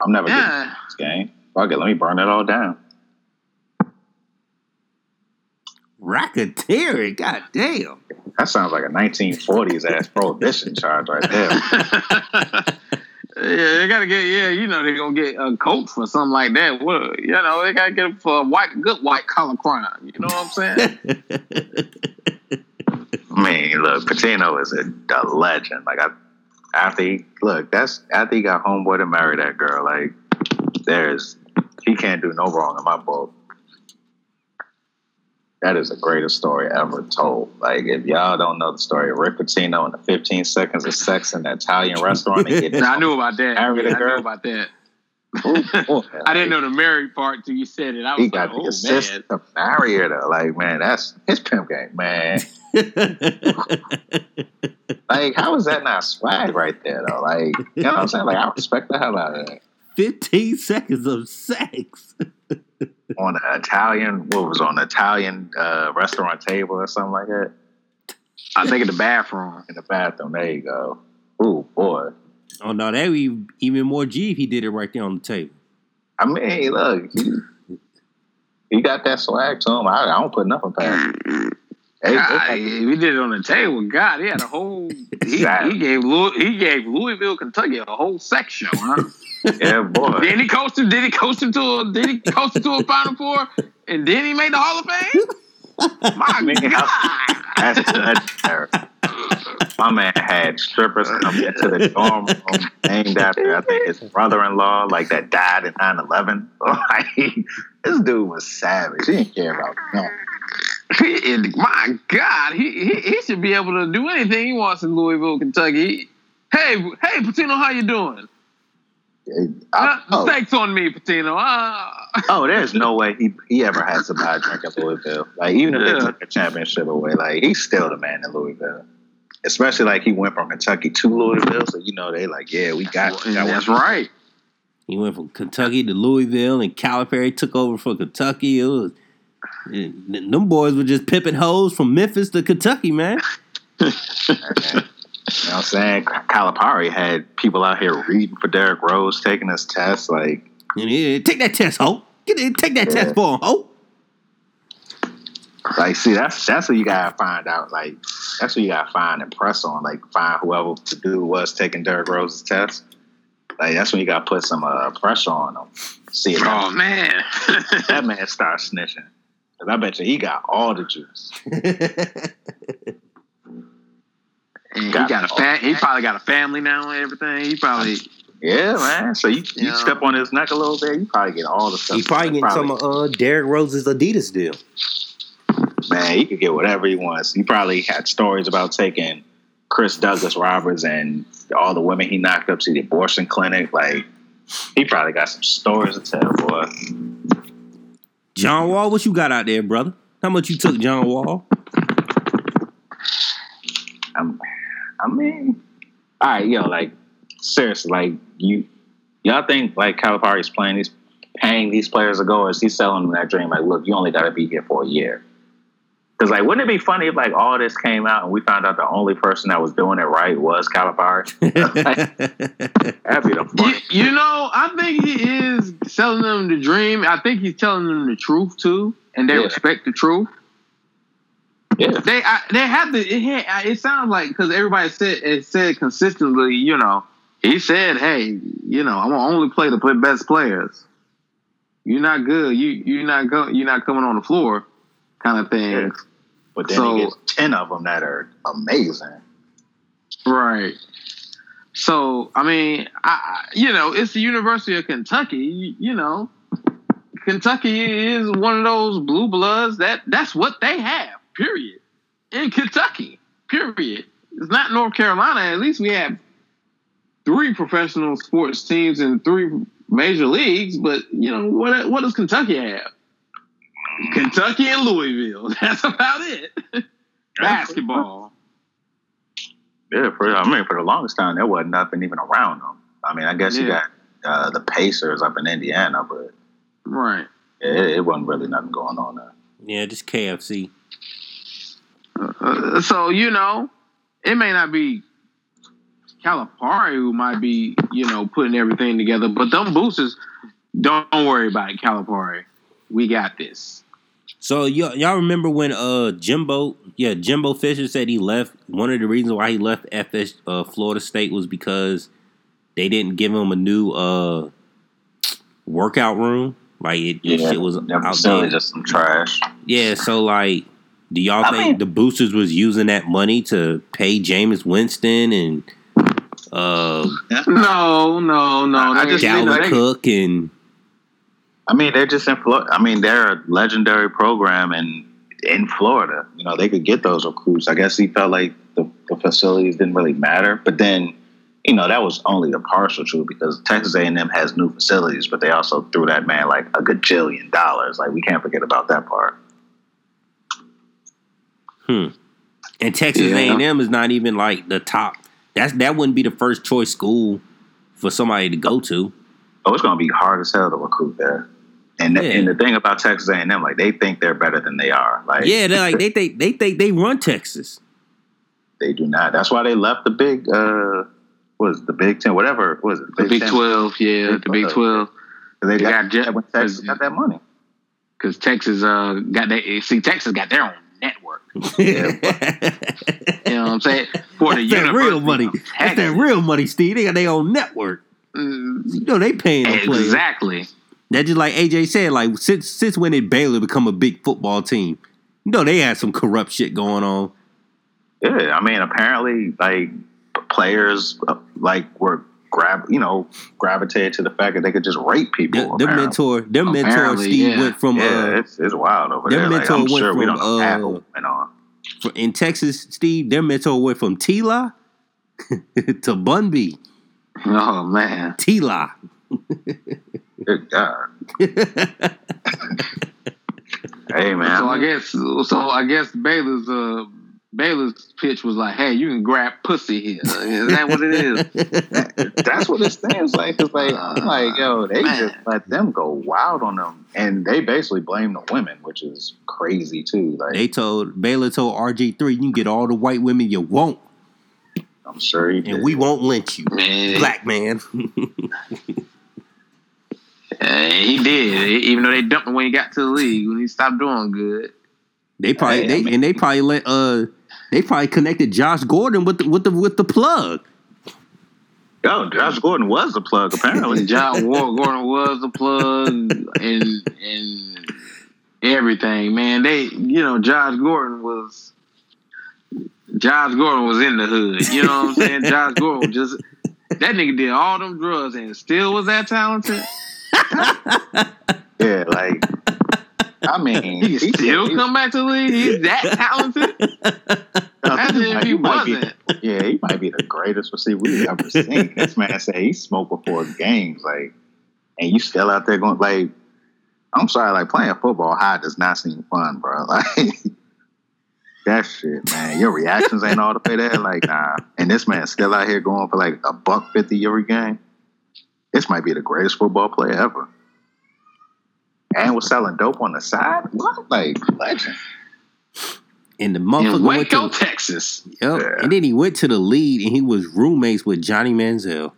B: I'm never yeah. getting this game. Fuck it. Let me burn it all down.
A: Racketeering, god damn.
B: That sounds like a 1940s ass prohibition charge right there.
C: yeah, they gotta get. Yeah, you know they're gonna get a coat for something like that. What you know they gotta get for a white, good white collar crime. You know what I'm saying?
B: I mean, look, Pitino is a, a legend. Like I, after he look, that's after he got homeboy to marry that girl. Like there's he can't do no wrong in my book that is the greatest story ever told. Like, if y'all don't know the story of Rick Pitino and the 15 seconds of sex in the Italian restaurant, and
C: I knew about that. Yeah, I knew about that. Ooh, I didn't know the married part till you said it. I was
B: he got
C: like,
B: the oh, assist to marry her though. Like, man, that's his pimp game, man. like, how is that not swag right there though? Like, you know what I'm saying? Like, I respect the hell out of that.
A: 15 seconds of sex
B: on an Italian, what was on an Italian uh, restaurant table or something like that.
C: I think in the bathroom.
B: In the bathroom. There you go. Ooh, boy.
A: Oh no, that would be even more G if he did it right there on the table.
B: I mean, look, he, he got that swag to him. I, I don't put nothing past.
C: Hey, God, we did it on the table. God, he had a whole. He, he gave Louis, he gave Louisville, Kentucky, a whole sex show, huh?
B: Yeah, boy.
C: Then he coached him. Did he coach him to a? Did he coach him to a Final Four? And then he made the Hall of Fame. My man, God,
B: that's, that's terrible. My man had strippers come into the dorm room named after I think his brother-in-law, like that died in 9-11. Like this dude was savage. He didn't care about
C: nothing. my God, he, he he should be able to do anything he wants in Louisville, Kentucky. Hey, hey, Pitino, how you doing? I, thanks on me, Pitino. Uh.
B: oh, there's no way he he ever had to buy a drink at Louisville. Like even if yeah. they took a championship away, like he's still the man in Louisville. Especially like he went from Kentucky to Louisville, so you know they like, yeah, we got.
C: got that's right.
A: He went from Kentucky to Louisville, and Calipari took over for Kentucky. It was them boys were just pipping hoes from Memphis to Kentucky, man.
B: You know what I'm saying? Calipari had people out here reading for Derrick Rose, taking his test. Like,
A: yeah, take that test, ho. Get it, take that yeah. test for him, ho.
B: Like, see, that's that's what you gotta find out. Like, that's what you gotta find and press on. Like, find whoever the dude was taking Derrick Rose's test. Like, that's when you gotta put some uh, pressure on him. See
C: Oh
B: that,
C: man.
B: that man starts snitching. Cause I bet you he got all the juice.
C: And he got a fa- he probably got a family now and everything. He probably
B: Yeah, man. So you, you
C: Yeah.
B: step on his neck a little bit, you probably get all the stuff.
A: he probably getting some of uh, Derrick Rose's Adidas deal.
B: man, he could get whatever he wants. He probably had stories about taking Chris Douglas Roberts and all the women he knocked up to the abortion clinic. Like, he probably got some stories to tell, boy.
A: John Wall, what you got out there, brother? How much you took John Wall?
B: I'm, I mean, all right, yo, like, seriously, like, you, y'all think like Calipari's playing these, paying these players to go, or is he selling them that dream? Like, look, you only got to be here for a year. Because like, wouldn't it be funny if like all this came out and we found out the only person that was doing it right was Calipari? That'd be the
C: you, you know, I think he is selling them the dream. I think he's telling them the truth too, and they
B: Yeah.
C: respect the truth.
B: Yeah,
C: They I, they have to. It, it sounds like because everybody said it said consistently. You know, he said, "Hey, you know, I'm gonna only play the play best players. You're not good. You you're not go. You're not coming on the floor, kind of thing."
B: Yeah. but then
C: So-
B: he gets ten of them that are amazing.
C: Right. So I mean, I I- you know, it's the University of Kentucky. You, you know, Kentucky is one of those blue bloods that that's what they have. Period. In Kentucky. Period. It's not North Carolina. At least we have three professional sports teams in three major leagues. But you know what? What does Kentucky have? Kentucky and Louisville. That's about it. Basketball.
B: Yeah, for I mean, for the longest time, there wasn't nothing even around them. I mean, I guess you got uh, the Pacers up in Indiana, but
C: Right.
B: it, it wasn't really nothing going on there.
A: yeah, just KFC.
C: Uh, so you know, it may not be Calipari who might be you know putting everything together, but them boosters, don't worry about it, Calipari. We got this.
A: So y'all, y'all remember when uh Jimbo, yeah, Jimbo Fisher said he left. One of the reasons why he left FS uh, Florida State was because they didn't give him a new uh workout room. Like it, it shit was
B: their
A: out there.
B: just some trash.
A: Yeah, so like, do y'all
B: I
A: think
B: mean-
A: the boosters was using that money to pay Jameis Winston and uh
C: No, no, no.
B: I
C: They-
B: just
C: they-
A: Dalvin
C: they-
A: Cook and
B: I mean, they're just in Florida. I mean, they're a legendary program in in Florida. You know, they could get those recruits. I guess he felt like the, the facilities didn't really matter, but then. You know that was only a partial truth because Texas A&M has new facilities, but they also threw that man like a gajillion dollars. Like we can't forget about that part.
A: Hmm. And Texas
C: Yeah.
A: A and M is not even like the top. That's that wouldn't be the first choice school for somebody to go to.
B: Oh, it's gonna be hard as hell to recruit there. And the,
A: Yeah.
B: and the thing about Texas A&M, like they think they're better than they are. Like
A: Yeah, they like they think they think they run Texas.
B: they do not. That's why they left the big. uh what is it, the Big Ten? Whatever what was it?
C: The Big
B: 10?
C: Twelve, yeah,
B: Big
C: the Big
B: 12.
C: Twelve,
B: They
C: They
B: got,
C: got
B: Texas got that money.
C: because Texas uh got that. See, Texas got their own network.
A: Yeah,
C: You know what I'm saying? For the
A: That's that real money. That's that real money, Steve. They got their own network.
C: Mm,
A: You know they paying the players.
C: Exactly.
A: That just like AJ said, like since since when did Baylor become a big football team? You know they had some corrupt shit going on.
B: Yeah, I mean, apparently, like players, uh, like were grab, you know, gravitated to the fact that they could just rape people.
A: Their, their mentor, their mentor
C: Apparently,
A: Steve
C: yeah.
A: went from
B: yeah,
A: uh
B: it's it's wild over
A: their
B: there. Like,
A: mentor
B: I'm
A: went
B: sure we
A: from,
B: don't know
A: uh,
B: what went on.
A: fr- in Texas, Steve. Their mentor went from Tila to Bunby.
C: Oh man.
A: Tila.
B: Good God. Hey man,
C: So I guess so. I guess Baylor's uh Baylor's pitch was like, "Hey, you can grab pussy here." Is that what it is?
B: that's what it stands like. It's like, I'm like, yo, they
C: Man.
B: just let them go wild on them, and they basically blame the women, which is crazy too. Like,
A: They told Baylor told RG three, you can get all the white women you want,
B: I'm sure he did.
A: and we won't lynch you,
C: Man,
A: black man.
C: uh, he did. Even though they dumped him when he got to the league, when he stopped doing good.
A: They probably
B: Hey, I mean-
A: and they probably let uh they probably connected Josh Gordon with the with the with the plug.
B: Yo, Josh Gordon was the plug apparently.
C: John Ward Gordon was the plug and and everything, man. They, you know, Josh Gordon was Josh Gordon was in the hood. You know what I'm saying? Josh Gordon just that nigga did all them drugs and still was that talented.
B: yeah, like I mean,
C: He can still come back to the league. He's that talented. Imagine if he
B: might be,
C: wasn't.
B: yeah, he might be the greatest receiver we've ever seen. this man said he smoked before games, like, and you still out there going like, I'm sorry, like playing football high does not seem fun, bro. Like that shit, man. Your reactions ain't all the way there. Like, nah. And this man still out here going for like a buck fifty every game. This might be the greatest football player ever. And was selling dope on the side. What? Like legend.
A: And the
C: In
A: motherfucker went
C: Waco,
A: to
C: Texas.
A: yep.
B: Yeah.
A: and then he went to the lead and he was roommates with Johnny Manziel.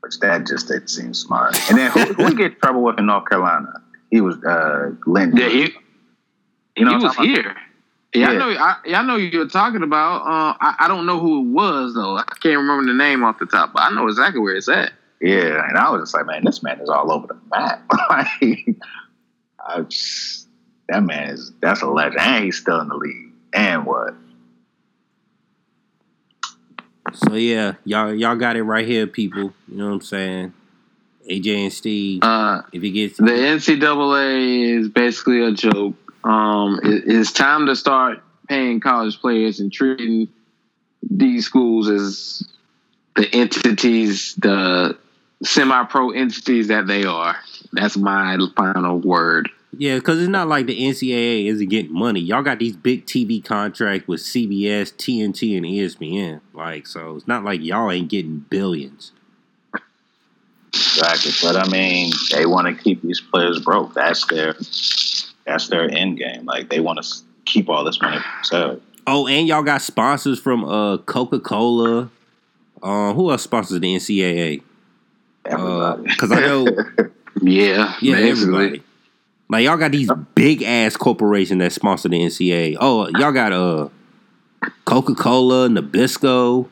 B: which that just didn't seem smart. And then who, who he get in trouble with in North Carolina? He was uh Lindy.
C: Yeah, he,
B: you
C: he
B: know what I'm
C: was
B: talking about?
C: here. Yeah, I know. I, yeah, I know you're talking about. Uh, I, I don't know who it was though. I can't remember the name off the top, but I know exactly where it's at.
B: Yeah, and I was just like, man, this man is all over the map. like, I just, that man is that's a legend, and he's still in the league. And what?
A: So yeah, y'all y'all got it right here, people. You know what I'm saying? AJ and Steve.
C: Uh,
A: if he gets
C: the NCAA is basically a joke. Um, it- it's time to start paying college players and treating these schools as the entities, the semi-pro entities that they are. That's my final word.
A: Yeah, because it's not like the NCAA isn't getting money. Y'all got these big TV contracts with CBS, TNT, and ESPN. Like, so it's not like y'all ain't getting billions.
B: Exactly. But I mean, they want to keep these players broke. That's their that's their end game. Like they want to keep all this money So.
A: Oh, and y'all got sponsors from uh Coca Cola. Uh, who else sponsors the NCAA? Because I know,
C: Yeah,
A: yeah,
C: basically.
A: everybody. Like y'all got these big ass corporations that sponsor the NCAA. Oh, y'all got uh Coca Cola, Nabisco,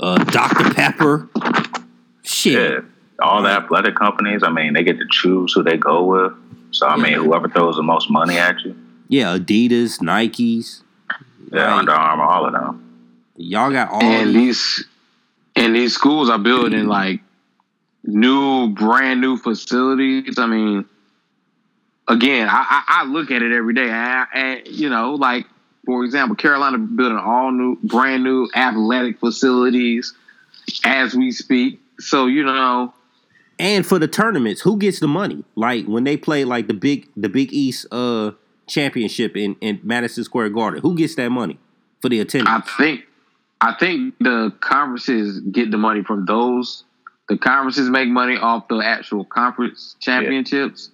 A: uh Dr Pepper. Shit.
B: Yeah, all the athletic companies. I mean, they get to choose who they go with. So I mean, whoever throws the most money at you,
A: Yeah, Adidas, Nikes.
B: yeah. Under Armour, all of them.
A: Y'all got all
C: and
A: these.
C: these and these schools are building like new brand new facilities i mean again i i, I look at it every day and, I- you know like for example carolina building all new brand new athletic facilities as we speak so you know
A: And for the tournaments, who gets the money? Like when they play like the big the Big East uh championship in, in Madison Square Garden, who gets that money for the
C: attention?
A: i
C: think i think the conferences get the money from those the conferences make money off the actual conference championships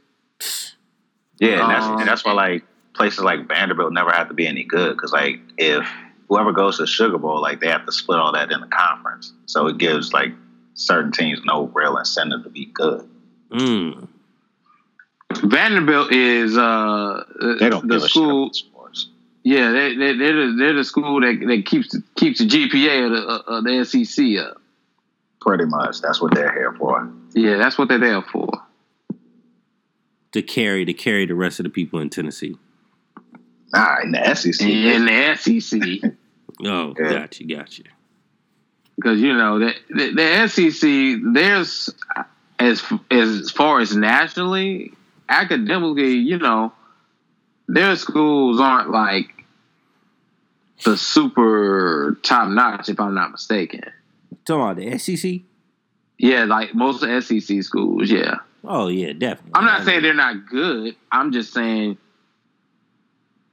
B: Yeah, and that's
C: Um,
B: and that's why like places like Vanderbilt never have to be any good because like if whoever goes to Sugar Bowl, like they have to split all that in the conference, so it gives like certain teams no real incentive to be good.
A: Mm.
C: Vanderbilt is uh
B: They don't
C: the
B: give a
C: school. Yeah, they they they're the, they're the school that, that keeps the, keeps the GPA of the uh, of the SEC up.
B: Pretty much, that's what they're here for.
C: Yeah, that's what they're there for.
A: To carry to carry the rest of the people in Tennessee.
B: Nah, in the SEC,
C: In the SEC,
A: Oh,
B: Yeah.
A: gotcha, gotcha.
C: because you know the, the the SEC there's as as far as nationally academically, you know, their schools aren't like the super top notch, if I'm not mistaken.
A: Talking about the SEC?
C: Yeah, like most of SEC schools, yeah.
A: Oh yeah, definitely.
C: I'm not saying they're not good. I'm just saying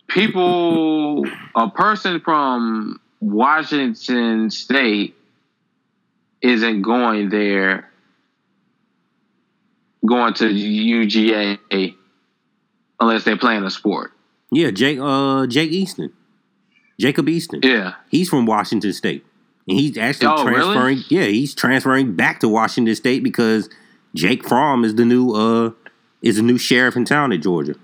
C: people, a person from Washington State isn't going there, going to UGA unless they're playing a sport.
A: Yeah, Jake uh Jake Eason. Jacob Eason.
C: Yeah.
A: He's from Washington State. And he's actually
C: Oh, really?
A: transferring yeah, he's transferring back to Washington State because Jake Fromm is the new uh is the new sheriff in town in Georgia.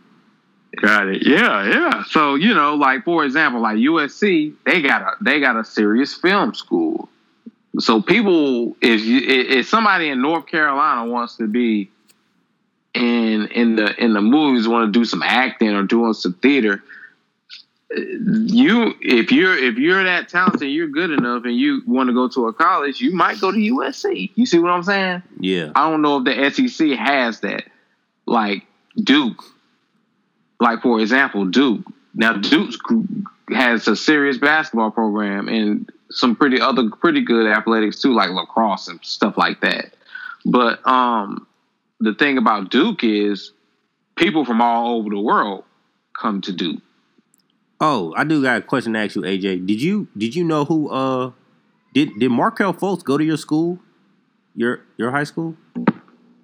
C: Got it. Yeah, yeah. So you know, like for example, like USC, they got a they got a serious film school. So people, if you if somebody in North Carolina wants to be in in the in the movies, want to do some acting or doing some theater, you if you're if you're that talented, you're good enough, and you want to go to a college, you might go to USC. You see what I'm saying?
A: Yeah.
C: I don't know if the SEC has that. Like Duke, like for example, Duke. Now Duke has a serious basketball program and some pretty other pretty good athletics too, like lacrosse and stuff like that. But um, the thing about Duke is people from all over the world come to Duke.
A: Oh, I do got a question to ask you, AJ. Did you did you know who uh did did Markelle Fultz go to your school? Your your high school?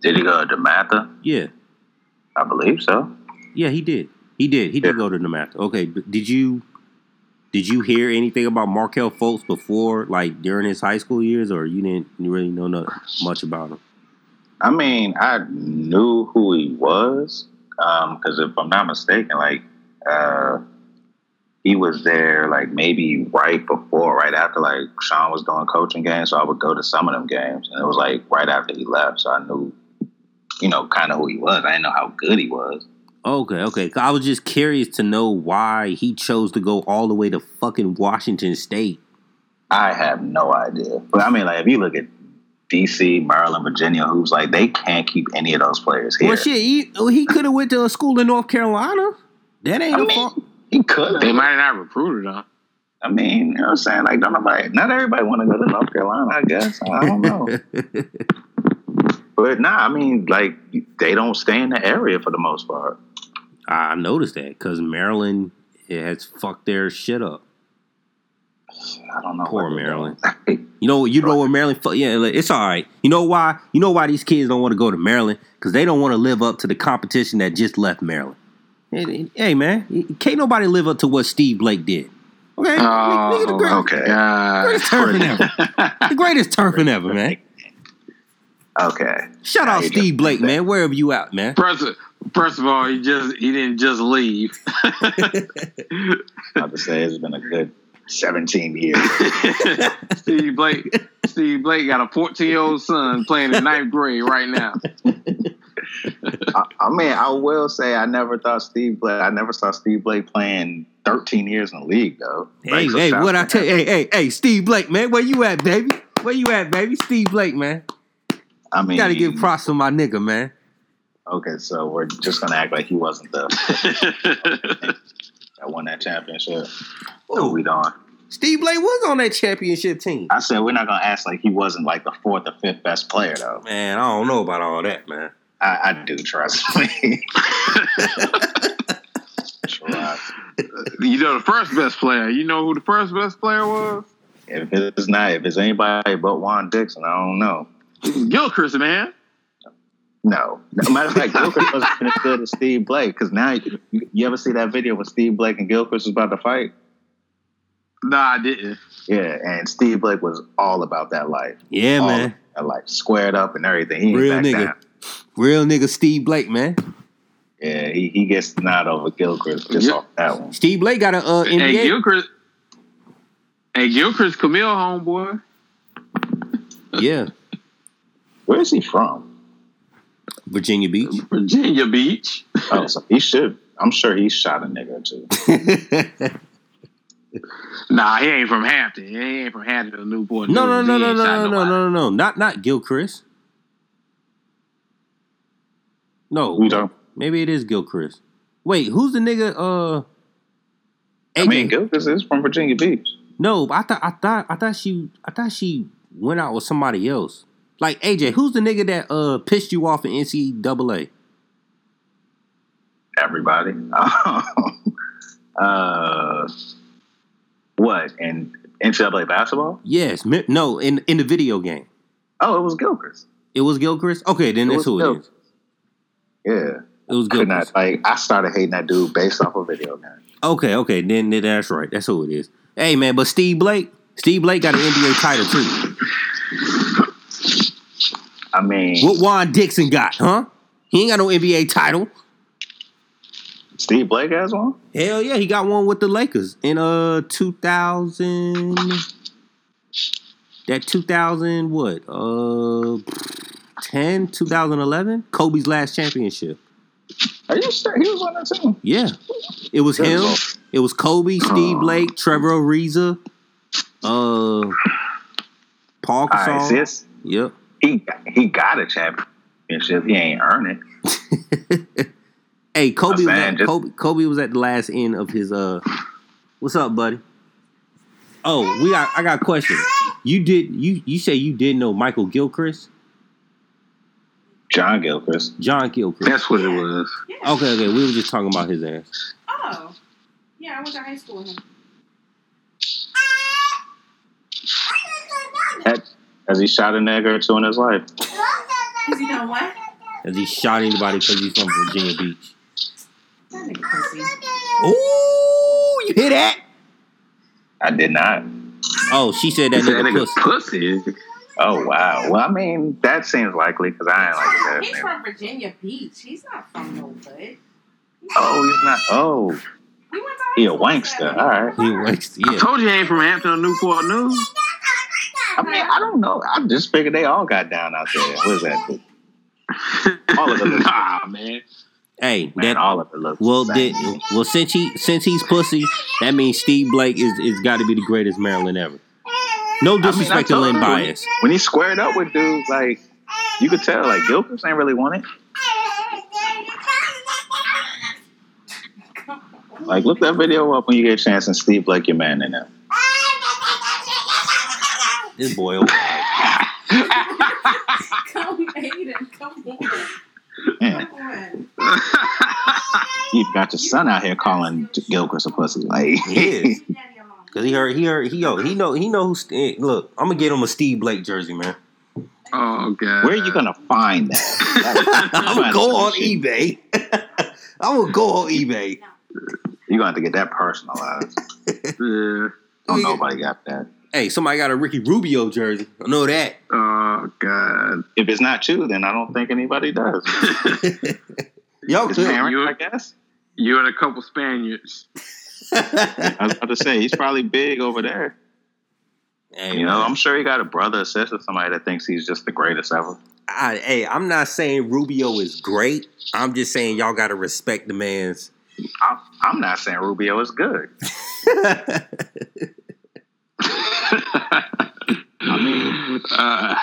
B: Did he go to Matha?
A: Yeah.
B: I believe so.
A: Yeah, he did. He did. He did
B: Yeah.
A: go to the math. Okay, did you did you hear anything about Markelle Fultz before, like during his high school years, or you didn't really know not much about him?
B: I mean, I knew who he was because if I'm not mistaken, like uh, he was there like maybe right before, right after like Sean was doing coaching games, so I would go to some of them games, and it was like right after he left, so I knew, you know, kind of who he was. I didn't know how good he was.
A: Okay, okay. I was just curious to know why he chose to go all the way to fucking Washington State.
B: I have no idea, but I mean, like if you look at DC, Maryland, Virginia, who's like they can't keep any of those players here.
A: Well, shit, he, he could have went to a school in North Carolina. That ain't
B: I
A: a
B: mean,
A: fault.
B: He could.
C: They might not recruited him.
B: I mean, you know what I'm saying? Like, don't nobody, not everybody want to go to North Carolina, I guess. I don't know. but nah, I mean, like, they don't stay in the area for the most part.
A: I noticed that because Maryland it has fucked their shit up.
B: I don't know.
A: Poor Maryland. You know, you know where Maryland. Yeah, it's all right. You know why? You know why these kids don't want to go to Maryland because they don't want to live up to the competition that just left Maryland. Hey, hey, man, can't nobody live up to what Steve Blake did. Okay, nigga, the, oh, great,
B: okay.
C: God.
A: Ah, greatest turfing ever. the greatest turfing ever, man.
B: Okay.
A: Shout out Steve Blake, man. Wherever you at, man.
C: First, first of all, he just he didn't just leave.
B: I have to say, it's been a good 17 years.
C: Steve Blake, Steve Blake got a 14 year old son playing in ninth grade right now.
B: I, I mean, I will say, I never thought Steve Blake, I never saw Steve Blake playing 13 years in the league, though.
A: Hey, hey, what I tell
B: him.
A: Hey, hey, hey, Steve Blake, man. Where you at, baby? Where you at, baby? Steve Blake, man.
B: I mean,
A: Gotta give props to my nigga, man.
B: Okay, so we're just to act like he wasn't the that won that championship. So we don't.
A: Steve Blake was on that championship team.
B: I said we're not gonna act like he wasn't like the fourth or fifth best player though.
A: Man, I don't know about all that, man.
B: I, I do trust me. trust.
C: you know the first best player. You know who the first best player was?
B: If it's not, if it's anybody but Juan Dixon, I don't know.
C: Gilchrist, man.
B: No, no matter of fact, Gilchrist wasn't even as good as Steve Blake. Because now, you, you ever see that video when Steve Blake and Gilchrist was about to fight?
C: Nah, I didn't.
B: Yeah, and Steve Blake was all about that life.
A: Yeah,
B: all
A: man.
B: about that life, squared up and everything. He
A: Real
B: back
A: nigga.
B: down.
A: Real nigga Steve Blake, man.
B: Yeah, he, he gets the nod over Gilchrist just
C: Yeah.
B: off that one.
A: Steve Blake got a uh,
C: Hey, Gilchrist. Hey, Gilchrist, Camille, homeboy.
A: yeah,
B: Where is he from?
A: Virginia Beach.
C: Virginia Beach.
B: Oh, so he should. I'm sure he shot a nigga or two.
C: Nah, he ain't from Hampton. He ain't from Hampton or Newport.
A: no, no,
C: News.
A: no,
C: He
A: no,
C: ain't
A: no, no, no, no, no, not not Gilchrist. No,
B: Who don't?
A: maybe it is Gilchrist. Wait, who's the nigga? Uh,
B: I mean, Gilchrist is from Virginia Beach.
A: No, I thought I thought I thought she I thought she went out with somebody else. Like AJ, who's the nigga that uh pissed you off in NCAA?
B: Everybody. uh, what in NCAA basketball?
A: Yes, no, in in the video game,
B: Oh, it was Gilchrist.
A: it was Gilchrist. Okay, then
B: It
A: that's who it is.
B: Yeah,
A: It was
B: could
A: Gilchrist.
B: not like. I started hating that dude based off a video game.
A: Okay, okay, then, then that's right. That's who it is. Hey man, but Steve Blake, Steve Blake got an NBA title too.
B: I mean,
A: What Juan Dixon got, huh? He ain't got no NBA title.
B: Steve Blake has one.
A: Hell yeah, he got one with the Lakers in uh 2000. That 2000 what? Uh 10 2011 Kobe's last championship.
B: Are you sure he was on that team?
A: Yeah. It was him. It was Kobe, Steve Blake, Trevor Ariza, uh Paul
B: All right,
A: Gasol.
B: sis.
A: Yep.
B: He he got a championship. He ain't earned it.
A: Hey, Kobe was at,
B: just-
A: Kobe, Kobe was at the last end of his uh What's up, buddy? Oh, we got I got a question. You did you you say you didn't know Michael Gilchrist?
B: John Gilchrist.
A: John Gilchrist.
C: That's what it was.
D: Yeah.
A: Okay, okay. We were just talking about his ass.
D: Oh. Yeah, I went to high school with him.
B: Has he shot a nigger or two in his life?
D: Has he done what?
A: As he shot anybody because he's from Virginia Beach.
D: That nigga pussy.
A: Ooh, you hear that?
B: I did not.
A: Oh, she said that
C: That
A: nigga
C: nigga
A: pussy.
C: pussy.
B: Oh wow. Well, I mean, that seems likely because I ain't like that.
D: He's
B: nigga.
D: from Virginia Beach. He's not from no hood.
B: Oh, he's not. Oh,
D: We went to high
B: he a
D: school
B: wankster. All right.
A: He wakes,
C: I
A: yeah.
C: told you he ain't from Hampton or Newport News.
B: I mean, I don't know. I just figured they all got down out there. What is that? All of it looks-
C: nah, man.
A: Hey,
B: Man,
A: that
B: all of it looks.
A: well did well since he since he's pussy, that means Steve Blake is is got to be the greatest Maryland ever. No
B: mean, I
A: disrespect to
B: told Len.
A: Bias.
B: When he squared up with dudes, like you could tell, like Gilchrist ain't really want it. Like, look that video up when you get a chance and Steve like your man, in there.
A: This boy, over.
D: Come, Aiden. Come on.
B: Man,
D: Come on.
B: you got your son out here calling Gilchrist a pussy. Like,
A: he is because he heard he heard he yo he know he know who. St- look, I'm gonna get him a Steve Blake jersey, man.
C: oh god.
B: where are you gonna find that?
A: I'm gonna go on eBay. I'm gonna go on eBay.
B: You're gonna have to get that personalized.
C: Yeah.
B: Oh, nobody got that.
A: Hey, somebody got a Ricky Rubio jersey. I know that.
C: Oh god.
B: If it's not you, then I don't think anybody does.
A: Yo,
B: His
A: could.
B: parents,
C: You-
B: I guess.
C: You and a couple Spaniards.
B: I was about to say he's probably big over there.
A: Hey,
B: You know,
A: man.
B: I'm sure he got a brother or sister, somebody that thinks he's just the greatest ever.
A: I, hey, I'm not saying Rubio is great. I'm just saying y'all got to respect the man's.
B: I'm, I'm not saying Rubio is good.
C: I mean, uh,